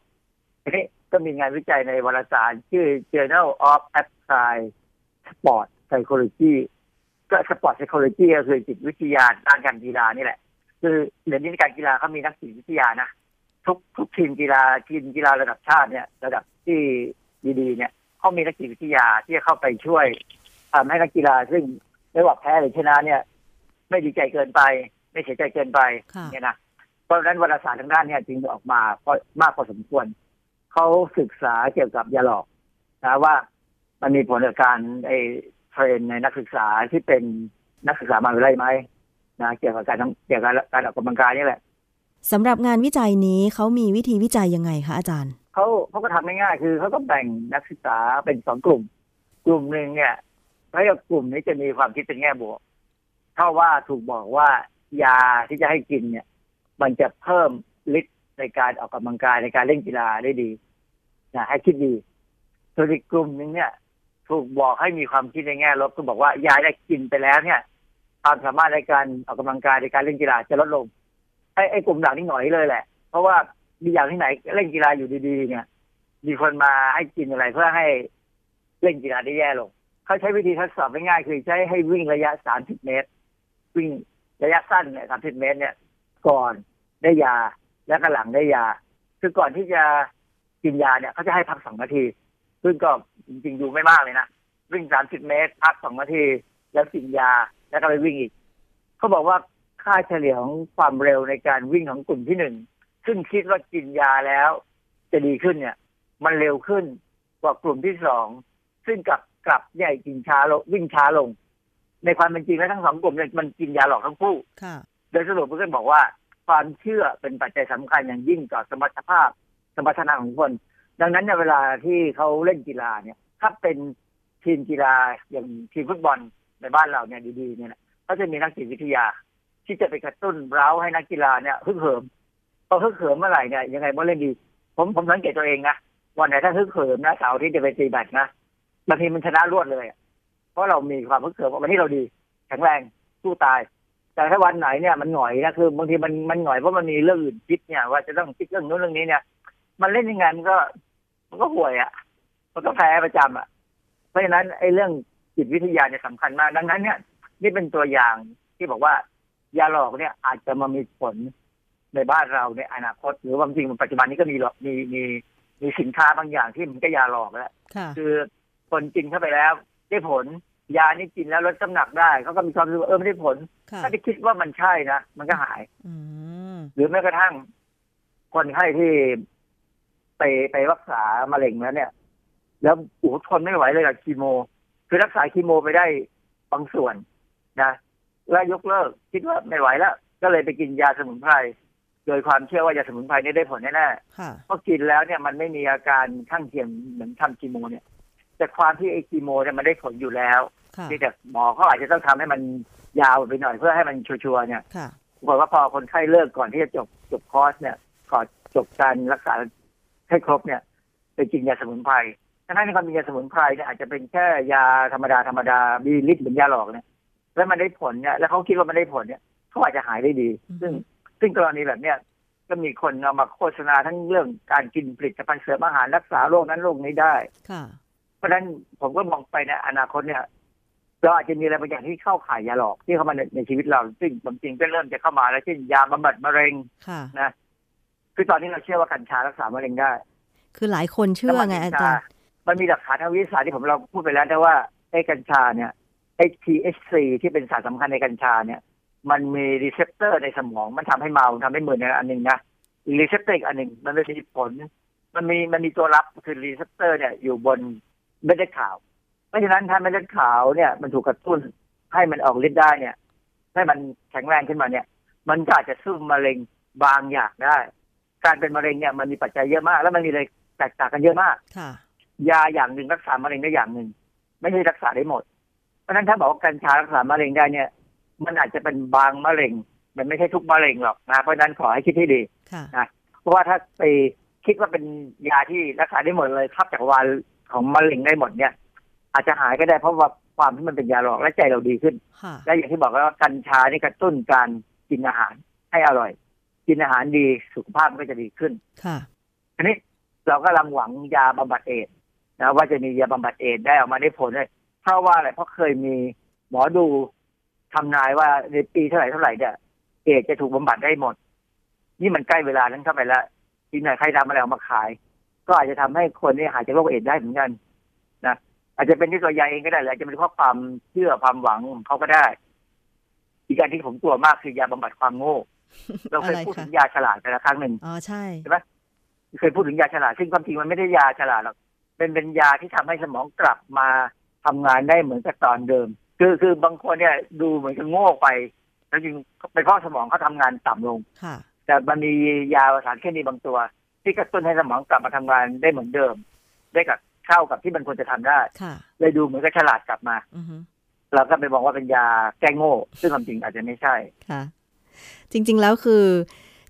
[SPEAKER 3] ทีนี้ก็มีงานวิจัยในวารสาร ชื่อ Journal of Applied Sport Psychology ก็ Sport Psychology ก็คือจิตวิทยาด้านการกีฬานี่แหละ คือเดี๋ยวนี้ในการกีฬาเขามีนักจิตวิทยานะทุกทุกทีมกีฬาทีมกีฬาระดับชาติเนี่ย ระดับที่ดีๆเนี่ยเขามีนักจิตวิทยาที่จะเข้าไปช่วยทำให้นักกีฬาซึ่งไม่ว่าแพ้หรือชนะเนี่ย ไม่ดีใจเกินไป ไม่เสียใจเกินไป
[SPEAKER 1] ค่ะ
[SPEAKER 3] เนี่ยนะ เพราะฉะนั้นวารสารทางด้านเนี่ยจึงออกมาก็มากพอสมควรเขาศึกษาเกี่ยวกับยาหลอกนะว่ามันมีผลกับการไอ้เทรนในนักศึกษาที่เป็นนักศึกษามหาวิทยาลัยไหมนะเกี่ยวกับการทำเกี่ยวกับการออกกำลังกายนี่แหละ
[SPEAKER 1] สำหรับงานวิจัยนี้เขามีวิธีวิจัยยังไงคะอาจารย์
[SPEAKER 3] เขาเขาก็ทำง่ายๆคือเขาก็แบ่งนักศึกษาเป็นสองกลุ่ม กลุ่มหนึ่งเนี่ยแล้วก็กลุ่มนี้จะมีความคิดเป็นแง่บวกเท่าว่าถูกบอกว่ายาที่จะให้กินเนี่ย มันจะเพิ่มฤทธิ์ในการออกกำลังกายในการเล่นกีฬาได้ดีนะให้คิดดีส่วนอีกกลุ่มหนึ่งเนี่ย ถูกบอกให้มีความคิดในแง่ลบก็บอกว่ายาได้กินไปแล้วเนี่ย ความสามารถในการออกกำลังกายในการเล่นกีฬาจะลดลงไอ้ไอ้กลุ่มหลังนี่หน่อยเลยแหละ เพราะว่ามีอย่างที่ไหนเล่นกีฬาอยู่ดีๆเนี่ย มีคนมาให้กินอะไรเพื่อให้เล่นกีฬาได้แย่ลงเขาใช้วิธีทดสอบง่ายๆคือใช้ให้วิ่งระยะ 30 เมตร วิ่งระยะสั้นเนี่ย30 เมตรเนี่ย ก่อนได้ยาแล้วก็หลังได้ยา คือก่อนที่จะกินยาเนี่ยเขาจะให้พักสองนาที ซึ่งก็จริงๆดูไม่มากเลยนะวิ่ง30เมตรพักสองนาที แล้วกินยาแล้วก็ไปวิ่งอีกเขาบอกว่าค่าเฉลี่ยของความเร็วในการวิ่งของกลุ่มที่หนึ่งซึ่งคิดว่ากินยาแล้ว จะดีขึ้นเนี่ย มันเร็วขึ้นกว่ากลุ่มที่สองซึ่งกลับกลับเนี่ยกินช้าลงวิ่งช้าลง ในความเป็นจริงแล้วทั้งสองกลุ่มเนี่ยมันกินยาหลอกทั้งคู่
[SPEAKER 1] ค่ะ
[SPEAKER 3] โดยสรุปเพื่อนบอกว่าความเชื่อเป็นปัจจัยสำคัญอย่างยิ่งต่อสมรรถภาพ สมรรถนะของคน ดังนั้นในยเวลาที่เขาเล่นกีฬาเนี่ย ถ้าเป็นทีมกีฬาอย่างทีมฟุตบอลในบ้านเราเนี่ยดีๆเนี่ยนะเขาจะมีนักจิตวิทยา ที่จะไปกระตุ้นเร้าให้นักกีฬาเนี่ยฮึกเหิมพอฮึกเหิมเมื่อไหร่เนี่ยยังไงมันเล่นดี ผมผมสังเกตตัวเองนะวันไหนถ้าฮึกเหิมนะเสาร์ที่จะไปตีแบดนะบางทีมันชนะรวดเลยเพราะเรามีความฮึกเหิมวันที่เราดีแข็งแรงสู้ตาย แต่ถ้าวันไหนเนี่ยมันหน่อยนะคือบางทีมันมันหน่อยเพราะมันมีเรื่องอื่นคิดเนี่ย ว่าจะต้องคิดเรื่องนู้นเรื่องนี้เนี่ย มันเล่นยังไงมันก็ มันก็ห่วยอะ มันก็แพ้ประจำอะ เพราะฉะนั้นไอ้เรื่องจิตวิทยาเนี่ยสำคัญมาก ดังนั้นเนี่ย นี่เป็นตัวอย่างที่บอกว่ายาหลอกเนี่ยอาจจะมามีผลในบ้านเราในอนาคต หรือว่าจริงๆปัจจุบันนี้ก็มีหรอกมีมีมีสินค้าบางอย่างที่มันก็ยาหลอกแล้ว
[SPEAKER 1] ค่ะ
[SPEAKER 3] คือคนกินเข้าไปแล้ว ได้ผล ยานี่กินแล้วลดน้ำหนักได้เขาก็มีความรู้สึกว่าเออไม่ได้ผล
[SPEAKER 1] ค่ะ
[SPEAKER 3] ถ้าที่คิดว่ามันใช่นะมันก็หาย
[SPEAKER 1] อืม
[SPEAKER 3] หรือแม้กระทั่ง คนไข้ที่ไปไปรักษามะเร็งแล้วเนี่ย แล้วโอ้โหทนไม่ไหวเลยกับคีโม คือรักษาคีโมไปได้บางส่วนนะแล้วยกเลิก คิดว่าไม่ไหวแล้ว ก็เลยไปกินยาสมุนไพรโดยความเชื่อว่ายาสมุนไพรนี่ได้ผลแน่ๆ
[SPEAKER 1] ค่ะ
[SPEAKER 3] พอกินแล้วเนี่ยมันไม่มีอาการข้างเคียงเหมือนทำคีโมเนี่ย แต่ความที่ไอ้คีโมเนี่ยมันได้ผลอยู่แล้ว
[SPEAKER 1] ค่ะ
[SPEAKER 3] ที่แต่หมอเขาอาจจะต้องทำให้มันยาวไปหน่อยเพื่อให้มัน sure ๆเนี่ย
[SPEAKER 1] ค่ะ
[SPEAKER 3] ปรากฏว่าพอคนไข้เลิกก่อนที่จะจบจบคอร์สเนี่ยก่อนจบการรักษาให้ครบเนี่ยไปกินยาสมุนไพรทั้งที่ความมียาสมุนไพรเนี่ยอาจจะเป็นแค่ยาธรรมดาธรรมดามีฤทธิ์เหมือนยาหลอกเนี่ยแล้วมันได้ผลเนี่ยแล้วเขาคิดว่ามันได้ผลเนี่ยเขาอาจจะหายได้ดี
[SPEAKER 1] อือฮึ
[SPEAKER 3] ซึ่งซึ่งกรณีแบบเนี้ยก็มีคนเอามาโฆษณาทั้งเรื่องการกินผลิตภัณฑ์เสริมอาหารรักษาโรคนั้นโรคนี้ได้
[SPEAKER 1] ค่ะ
[SPEAKER 3] เพราะฉะนั้นผมก็มองไปในอนาคตเนี่ย เราอาจจะมีอะไรบางอย่างที่เข้าข่ายยาหลอกที่เข้ามาในในชีวิตเรา ซึ่งผมจริงก็เริ่มจะเข้ามาแล้วเช่นยาบำบัดมะเร็ง
[SPEAKER 1] ค่ะ
[SPEAKER 3] นะคือตอนนี้เราเชื่อว่ากัญชารักษามะเร็งได้
[SPEAKER 1] คือหลายคนเชื่อไงอาจารย์
[SPEAKER 3] มันมีหลักฐานทางวิทยาศาสตร์ที่ผมเราพูดไปแล้วนะว่าไอ้กัญชาเนี่ยไอ้ THC ที่เป็นสารสำคัญในกัญชาเนี่ย มันมี receptor ในสมองมันทำให้เมาทำให้มึนในอันหนึ่งนะ receptor อีกอันหนึ่งมันไม่มีผล มันมีมันมีตัวรับคือ receptor เนี่ยอยู่บนเม็ดเลือดขาว เพราะฉะนั้นถ้าเม็ดเลือดขาวเนี่ย มันถูกกระตุ้นให้มันออกฤทธิ์ได้เนี่ย ให้มันแข็งแรงขึ้นมาเนี่ย มันก็อาจจะสู้มะเร็งบางอย่างได้ การเป็นมะเร็งเนี่ยมันมีปัจจัยเยอะมาก แล้วมันมีอะไรแตกต่างกันเยอะมาก
[SPEAKER 1] ค่ะ
[SPEAKER 3] ยาอย่างหนึ่งรักษามะเร็งได้อย่างหนึ่ง ไม่ใช่รักษาได้หมด เพราะฉะนั้นถ้าบอกว่ากัญชารักษามะเร็งได้เนี่ย มันอาจจะเป็นบางมะเร็ง มันไม่ใช่ทุกมะเร็งหรอกนะเพราะฉะนั้นขอให้คิดให้ดี
[SPEAKER 1] ค่ะ
[SPEAKER 3] เพราะว่าถ้าไปคิดว่าเป็นยาที่รักษาได้หมดเลยทับจักรวาลของมะเร็งได้หมดเนี่ย อาจจะหายก็ได้เพราะว่าความที่มันเป็นยาหลอกและใจเราดีขึ้น
[SPEAKER 1] ค่ะ
[SPEAKER 3] และอย่างที่บอกว่ากัญชานี่กระตุ้นการกินอาหารให้อร่อย กินอาหารดีสุขภาพมันก็จะดีขึ้น
[SPEAKER 1] ค่ะ
[SPEAKER 3] ทีนี้เราก็กำลังหวังยาบำบัดเอดส์นะว่าจะมียาบำบัดเอดส์ได้ออกมาได้ผลเลยเพราะว่าอะไรเพราะเคยมีหมอดูทำนายว่าในปีเท่าไหร่เท่าไหร่เนี่ยเอดส์จะถูกบำบัดได้หมด นี่มันใกล้เวลานั้นเข้าไปแล้วทีไหนใครทำอะไรออกมาขาย ก็อาจจะทำให้คนนี่หายจากโรคเอดส์ได้เหมือนกันนะ อาจจะเป็นที่ตัวยาเองก็ได้หรืออาจจะเป็นเพราะความเชื่อความหวังของเขาก็ได้ อีกอย่างที่ผมกลัวมากคือยาบำบัดความโง่ เราเคย
[SPEAKER 1] อะไร
[SPEAKER 3] พูด
[SPEAKER 1] คะ
[SPEAKER 3] ถึงยาฉลาดแต่ละครั้งหนึ่ง
[SPEAKER 1] อ๋อใช่
[SPEAKER 3] เคยพูดถึงยาฉลาดซึ่งความจริงมันไม่ได้ยาฉลาดหรอกเป็นเป็นยาที่ทำให้สมองกลับมาทำงานได้เหมือนกับตอนเดิม คือคือบางคนเนี่ยดูเหมือนจะโง่ไป แล้วจริงๆเป็นเพราะสมองเขาทำงานต่ำลง
[SPEAKER 1] ค่ะ
[SPEAKER 3] แต่มันมียาสารเคมีบางตัว ที่กระตุ้นให้สมองกลับมาทำงานได้เหมือนเดิม ได้กับ เข้ากับที่มันควรจะทำได้
[SPEAKER 1] ค่ะ
[SPEAKER 3] เลยดูเหมือนกับฉลาดกลับมา
[SPEAKER 1] อือฮึ
[SPEAKER 3] เราก็ไปมองว่าเป็นยาแก้โง่ ซึ่งความจริงอาจจะไม่ใช่
[SPEAKER 1] ค่ะ จริง ๆแล้วคือ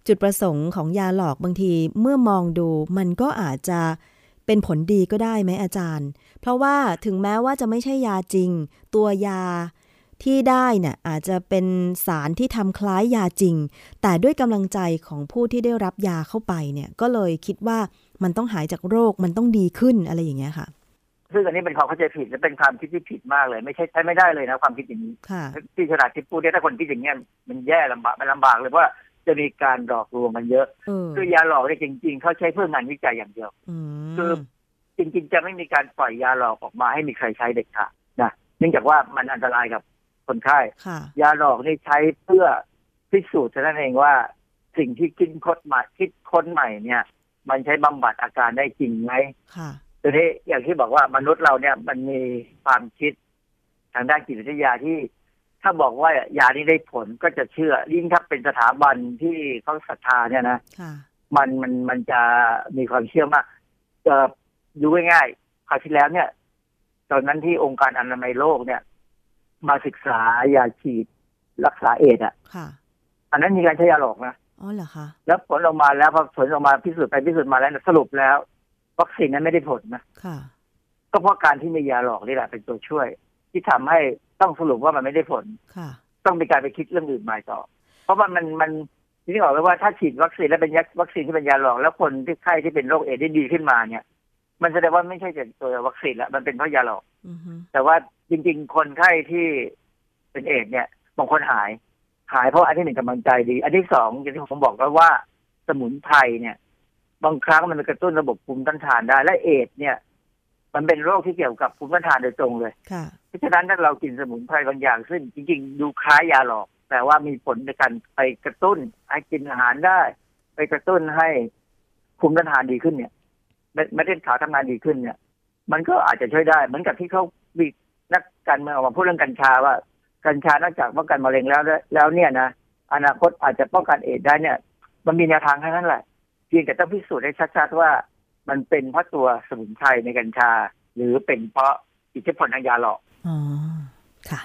[SPEAKER 1] จุดประสงค์ของยาหลอกบางทีเมื่อมองดูมันก็อาจจะเป็นผลดีก็ได้ไหมอาจารย์ เพราะว่าถึงแม้ว่าจะไม่ใช่ยาจริง ตัวยาที่ได้เนี่ยอาจจะเป็นสารที่ทำคล้ายยาจริง แต่ด้วยกำลังใจของผู้ที่ได้รับยาเข้าไปเนี่ย ก็เลยคิดว่า มันต้องหายจากโรคมันต้องดีขึ้นอะไรอย่างเงี้ยค่ะ
[SPEAKER 3] ซึ่งอันนี้เป็นความเข้าใจผิดและเป็นความคิดที่ผิดมากเลย ไม่ใช่ใช้ไม่ได้เลยนะความคิดอย่างนี้
[SPEAKER 1] ค่ะ
[SPEAKER 3] ที่ฉลาดที่พูดเนี่ยถ้าคนคิดอย่างเงี้ยมันแย่ลำบากมันลำบากเลยเพราะว่าจะมีการหลอกลวงกันเยอะ
[SPEAKER 1] เออ
[SPEAKER 3] คือยาหลอกเนี่ยจริง ๆ เขาใช้เพื่องานวิจัยอย่างเดียว
[SPEAKER 1] อืม
[SPEAKER 3] คือจริง ๆ จะไม่มีการปล่อยยาหลอกออกมาให้มีใครใช้เด็ดขาดนะเนื่องจากว่ามันอันตรายกับคนไข้
[SPEAKER 1] ค่ะ
[SPEAKER 3] ยาหลอกนี่ใช้เพื่อพิสูจน์เท่านั้นเองว่า สิ่งที่คิดค้นใหม่คิดค้นใหม่เนี่ย มันใช้บำบัดอาการได้จริงไหม
[SPEAKER 1] ค่ะ
[SPEAKER 3] ทีนี้อย่างที่บอกว่ามนุษย์เราเนี่ย มันมีความคิดทางด้านจิตวิทยาที่ ถ้าบอกว่ายานี้ได้ผลก็จะเชื่อ ยิ่งถ้าเป็นสถาบันที่เขาศรัทธาเนี่ยนะ
[SPEAKER 1] ค่ะ
[SPEAKER 3] มันมันมันจะมีความเชื่อมากเอ่อดูง่ายๆคราวที่แล้วเนี่ย ตอนนั้นที่องค์การอนามัยโลกเนี่ย มาศึกษายาฉีดรักษาเอดส์อะ
[SPEAKER 1] ค่ะ
[SPEAKER 3] อันนั้นมีการใช้ยาหลอกนะ
[SPEAKER 1] อ๋อเหรอคะ
[SPEAKER 3] แล้วผลออกมาแล้วพอผลออกมาพิสูจน์ไปพิสูจน์มาแล้วเนี่ยสรุปแล้ว วัคซีนนั้นไม่ได้ผลนะ
[SPEAKER 1] ค่ะ
[SPEAKER 3] ก็เพราะการที่มียาหลอกนี่แหละเป็นตัวช่วย ที่ทำให้ต้องสรุปว่ามันไม่ได้ผล
[SPEAKER 1] ค่ะ
[SPEAKER 3] ต้องมีการไปคิดเรื่องอื่นใหม่ต่อ เพราะว่ามันมันที่บอกไว้ว่าถ้าฉีดวัคซีนแล้วเป็นยาวัคซีนที่เป็นยาหลอก แล้วคนที่ไข้ที่เป็นโรคเอดส์ได้ดีขึ้นมาเนี่ย มันแสดงว่าไม่ใช่จากตัววัคซีนแล้วมันเป็นเพราะยาหลอก
[SPEAKER 1] อือฮึ
[SPEAKER 3] แต่ว่าจริง ๆ คนไข้ที่เป็นเอดส์เนี่ยบางคนหาย หายเพราะอันที่หนึ่งกำลังใจดี อันที่สองอย่างที่ผมบอกแล้วว่า สมุนไพรเนี่ย บางครั้งมันกระตุ้นระบบภูมิต้านทานได้ และเอดส์เนี่ย มันเป็นโรคที่เกี่ยวกับภูมิต้านทานโดยตรงเลย
[SPEAKER 1] ค่ะ
[SPEAKER 3] เพราะฉะนั้นถ้าเรากินสมุนไพรบางอย่าง ซึ่งจริงๆ ดูคล้ายยาหลอก แต่ว่ามีผลในการไปกระตุ้นให้กินอาหารได้ ไปกระตุ้นให้ภูมิต้านทานดีขึ้นเนี่ยเม็ดเม็ดเลือดขาวทำงานดีขึ้นเนี่ย มันก็อาจจะช่วยได้ เหมือนกับที่เขามีนักการเมืองออกมาพูดเรื่องกัญชาว่า กัญชานอกจากป้องกันมะเร็งแล้วแล้วเนี่ยนะอนาคตอาจจะป้องกันเอดส์ได้เนี่ย มันมีแนวทางแค่นั้นแหละเพียงแต่ต้องพิสูจน์ให้ชัดๆว่ามันเป็นเพราะตัวสมุนไพรในกัญชา หรือเป็นเพราะอิทธิพลทางยาหลอก
[SPEAKER 1] อ๋อค่ะ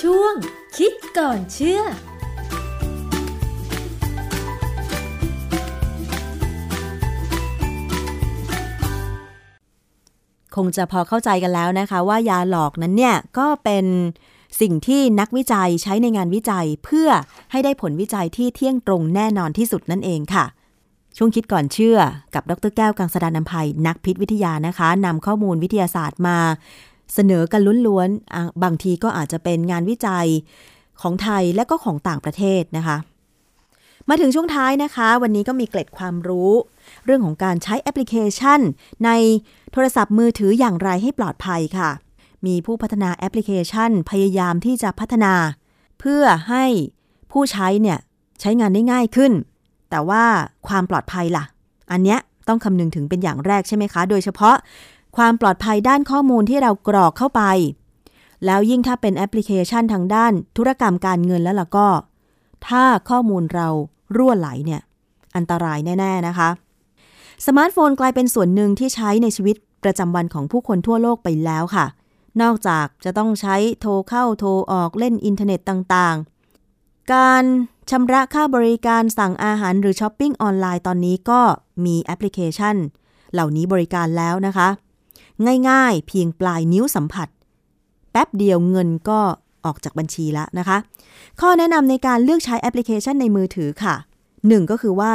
[SPEAKER 2] ช่วงคิดก่อนเชื่อ
[SPEAKER 1] คงจะพอเข้าใจกันแล้วนะคะ ว่ายาหลอกนั้นเนี่ยก็เป็นสิ่งที่นักวิจัยใช้ในงานวิจัยเพื่อให้ได้ผลวิจัยที่เที่ยงตรงแน่นอนที่สุดนั่นเองค่ะ ช่วงคิดก่อนเชื่อกับดรแก้วกังสดานนภัยนักพิษวิทยานะคะนำข้อมูลวิทยาศาสตร์มาเสนอกันล้วนๆอะบางทีก็อาจจะเป็นงานวิจัยของไทยและก็ของต่างประเทศนะคะ มาถึงช่วงท้ายนะคะ วันนี้ก็มีเกร็ดความรู้ เรื่องของการใช้แอปพลิเคชัน ในโทรศัพท์มือถืออย่างไรให้ปลอดภัยค่ะ มีผู้พัฒนาแอปพลิเคชันพยายามที่จะพัฒนา เพื่อให้ผู้ใช้เนี่ยใช้งานได้ง่ายขึ้น แต่ว่าความปลอดภัยล่ะ อันเนี้ยต้องคำนึงถึงเป็นอย่างแรกใช่ไหมคะ โดยเฉพาะความปลอดภัยด้านข้อมูลที่เรากรอกเข้าไป แล้วยิ่งถ้าเป็นแอปพลิเคชันทางด้านธุรกรรมการเงินแล้วล่ะก็ ถ้าข้อมูลเรารั่วไหลเนี่ย อันตรายแน่ ๆ นะคะ สมาร์ทโฟนกลายเป็นส่วนหนึ่งที่ใช้ในชีวิตประจำวันของผู้คนทั่วโลกไปแล้วค่ะ นอกจากจะต้องใช้โทรเข้าโทรออกเล่นอินเทอร์เน็ตต่างๆ การชำระค่าบริการสั่งอาหารหรือช้อปปิ้งออนไลน์ตอนนี้ก็มีแอปพลิเคชัน เหล่านี้บริการแล้วนะคะ ง่ายๆ เพียงปลายนิ้วสัมผัส แป๊บเดียวเงินก็ออกจากบัญชีแล้วนะคะ ข้อแนะนำในการเลือกใช้แอปพลิเคชันในมือถือค่ะ 1 ก็คือว่า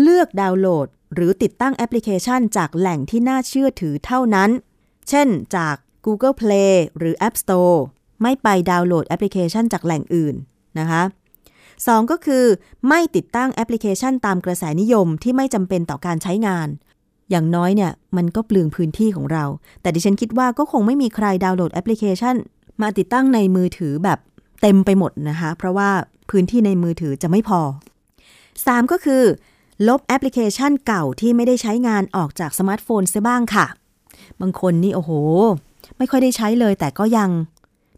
[SPEAKER 1] เลือกดาวน์โหลด หรือติดตั้งแอปพลิเคชันจากแหล่งที่น่าเชื่อถือเท่านั้น เช่นจาก Google Play หรือ App Store ไม่ไปดาวน์โหลดแอปพลิเคชันจากแหล่งอื่นนะคะ2ก็คือ ไม่ติดตั้งแอปพลิเคชันตามกระแสนิยมที่ไม่จำเป็นต่อการใช้งาน อย่างน้อยเนี่ยมันก็เปลืองพื้นที่ของเรา แต่ดิฉันคิดว่าก็คงไม่มีใครดาวน์โหลดแอปพลิเคชัน มาติดตั้งในมือถือแบบเต็มไปหมดนะคะ เพราะว่าพื้นที่ในมือถือจะไม่พอ 3 ก็คือ ลบแอปพลิเคชันเก่าที่ไม่ได้ใช้งานออกจากสมาร์ทโฟนเสียบ้างค่ะ บางคนนี่โอ้โห ไม่ค่อยได้ใช้เลยแต่ก็ยัง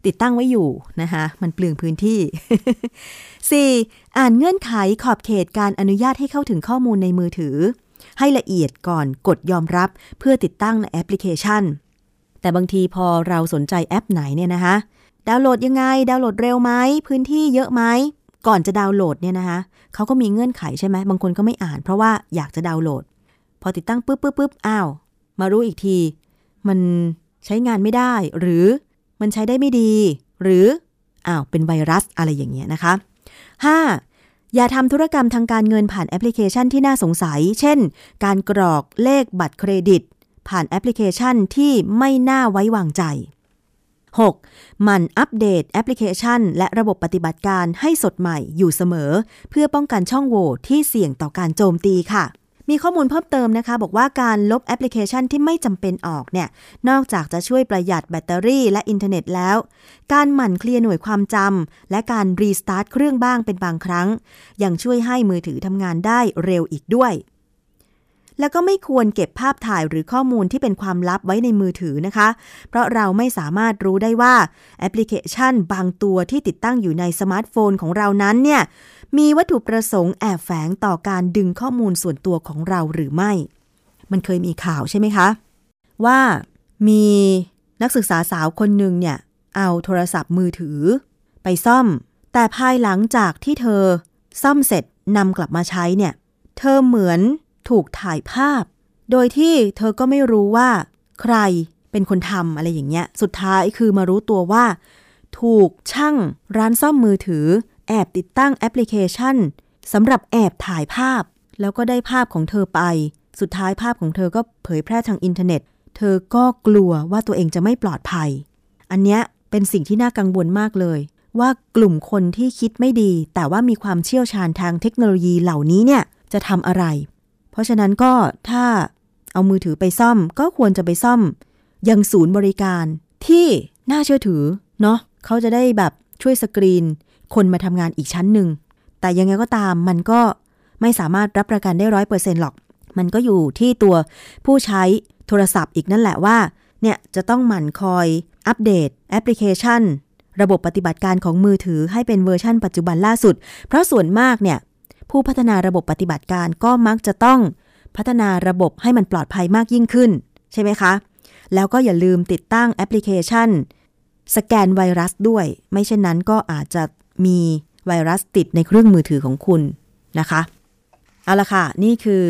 [SPEAKER 1] ติดตั้งไว้อยู่นะคะมันเปลืองพื้นที่ 4. อ่านเงื่อนไขขอบเขตการอนุญาตให้เข้าถึงข้อมูลในมือถือ ให้ละเอียดก่อนกดยอมรับเพื่อติดตั้งในแอปพลิเคชัน แต่บางทีพอเราสนใจแอปไหนเนี่ยนะคะดาวน์โหลดยังไง ดาวน์โหลดเร็วไหม พื้นที่เยอะไหม ก่อนจะดาวน์โหลดเนี่ยนะคะเขาก็มีเงื่อนไขใช่ไหมบางคนก็ไม่อ่านเพราะว่าอยากจะดาวน์โหลด พอติดตั้งปุ๊บปุ๊บปุ๊บอ้าว มารู้อีกที มันใช้งานไม่ได้ หรือมันใช้ได้ไม่ดี หรืออ้าวเป็นไวรัสอะไรอย่างเงี้ยนะคะ 5. อย่าทำธุรกรรมทางการเงินผ่านแอปพลิเคชันที่น่าสงสัย เช่น การกรอกเลขบัตรเครดิต ผ่านแอปพลิเคชันที่ไม่น่าไว้วางใจ 6. หมั่นอัปเดตแอปพลิเคชัน และระบบปฏิบัติการให้สดใหม่อยู่เสมอ เพื่อป้องกันช่องโหว่ที่เสี่ยงต่อการโจมตีค่ะมีข้อมูลเพิ่มเติมนะคะ บอกว่าการลบแอปพลิเคชันที่ไม่จำเป็นออกเนี่ย นอกจากจะช่วยประหยัดแบตเตอรี่และอินเทอร์เน็ตแล้ว การหมั่นเคลียร์หน่วยความจำและการรีสตาร์ทเครื่องบ้างเป็นบางครั้ง ยังช่วยให้มือถือทำงานได้เร็วอีกด้วย แล้วก็ไม่ควรเก็บภาพถ่ายหรือข้อมูลที่เป็นความลับไว้ในมือถือนะคะ เพราะเราไม่สามารถรู้ได้ว่าแอปพลิเคชันบางตัวที่ติดตั้งอยู่ในสมาร์ทโฟนของเรานั้นเนี่ยมีวัตถุประสงค์แอบแฝงต่อการดึงข้อมูลส่วนตัวของเราหรือไม่ มันเคยมีข่าวใช่ไหมคะ ว่ามีนักศึกษาสาวคนหนึ่งเนี่ยเอาโทรศัพท์มือถือ ไปซ่อม แต่ภายหลังจากที่เธอซ่อมเสร็จนำกลับมาใช้เนี่ย เธอเหมือน ถูกถ่ายภาพ โดยที่เธอก็ไม่รู้ว่า ใครเป็นคนทำอะไรอย่างเงี้ย สุดท้ายคือมารู้ตัวว่า ถูกช่างร้านซ่อมมือถือ แอบติดตั้งแอปพลิเคชันสำหรับแอบถ่ายภาพ แล้วก็ได้ภาพของเธอไป สุดท้ายภาพของเธอก็เผยแพร่ทางอินเทอร์เน็ต เธอก็กลัวว่าตัวเองจะไม่ปลอดภัย อันเนี้ยเป็นสิ่งที่น่ากังวลมากเลย ว่ากลุ่มคนที่คิดไม่ดี แต่ว่ามีความเชี่ยวชาญทางเทคโนโลยีเหล่านี้เนี่ยจะทำอะไร เพราะฉะนั้นก็ถ้าเอามือถือไปซ่อมก็ควรจะไปซ่อม ยังศูนย์บริการที่น่าเชื่อถือเนาะเขาจะได้แบบช่วยสกรีน คนมาทำงานอีกชั้นหนึ่ง แต่ยังไงก็ตามมันก็ไม่สามารถรับประกันได้ร้อยเปอร์เซ็นหรอก มันก็อยู่ที่ตัวผู้ใช้โทรศัพท์อีกนั่นแหละว่า เนี่ยจะต้องหมั่นคอยอัปเดตแอปพลิเคชัน ระบบปฏิบัติการของมือถือให้เป็นเวอร์ชั่นปัจจุบันล่าสุด เพราะส่วนมากเนี่ย ผู้พัฒนาระบบปฏิบัติการก็มักจะต้องพัฒนาระบบให้มันปลอดภัยมากยิ่งขึ้น ใช่ไหมคะ แล้วก็อย่าลืมติดตั้งแอปพลิเคชัน สแกนไวรัสด้วย ไม่เช่นนั้นก็อาจจะมีไวรัสติดในเครื่องมือถือของคุณนะคะ เอาละค่ะ นี่คือ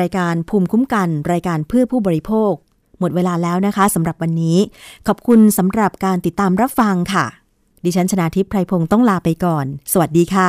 [SPEAKER 1] รายการภูมิคุ้มกัน รายการเพื่อผู้บริโภค หมดเวลาแล้วนะคะสำหรับวันนี้ ขอบคุณสำหรับการติดตามรับฟังค่ะ ดิฉันชนาทิพย์ไพรพงศ์ต้องลาไปก่อน สวัสดีค่ะ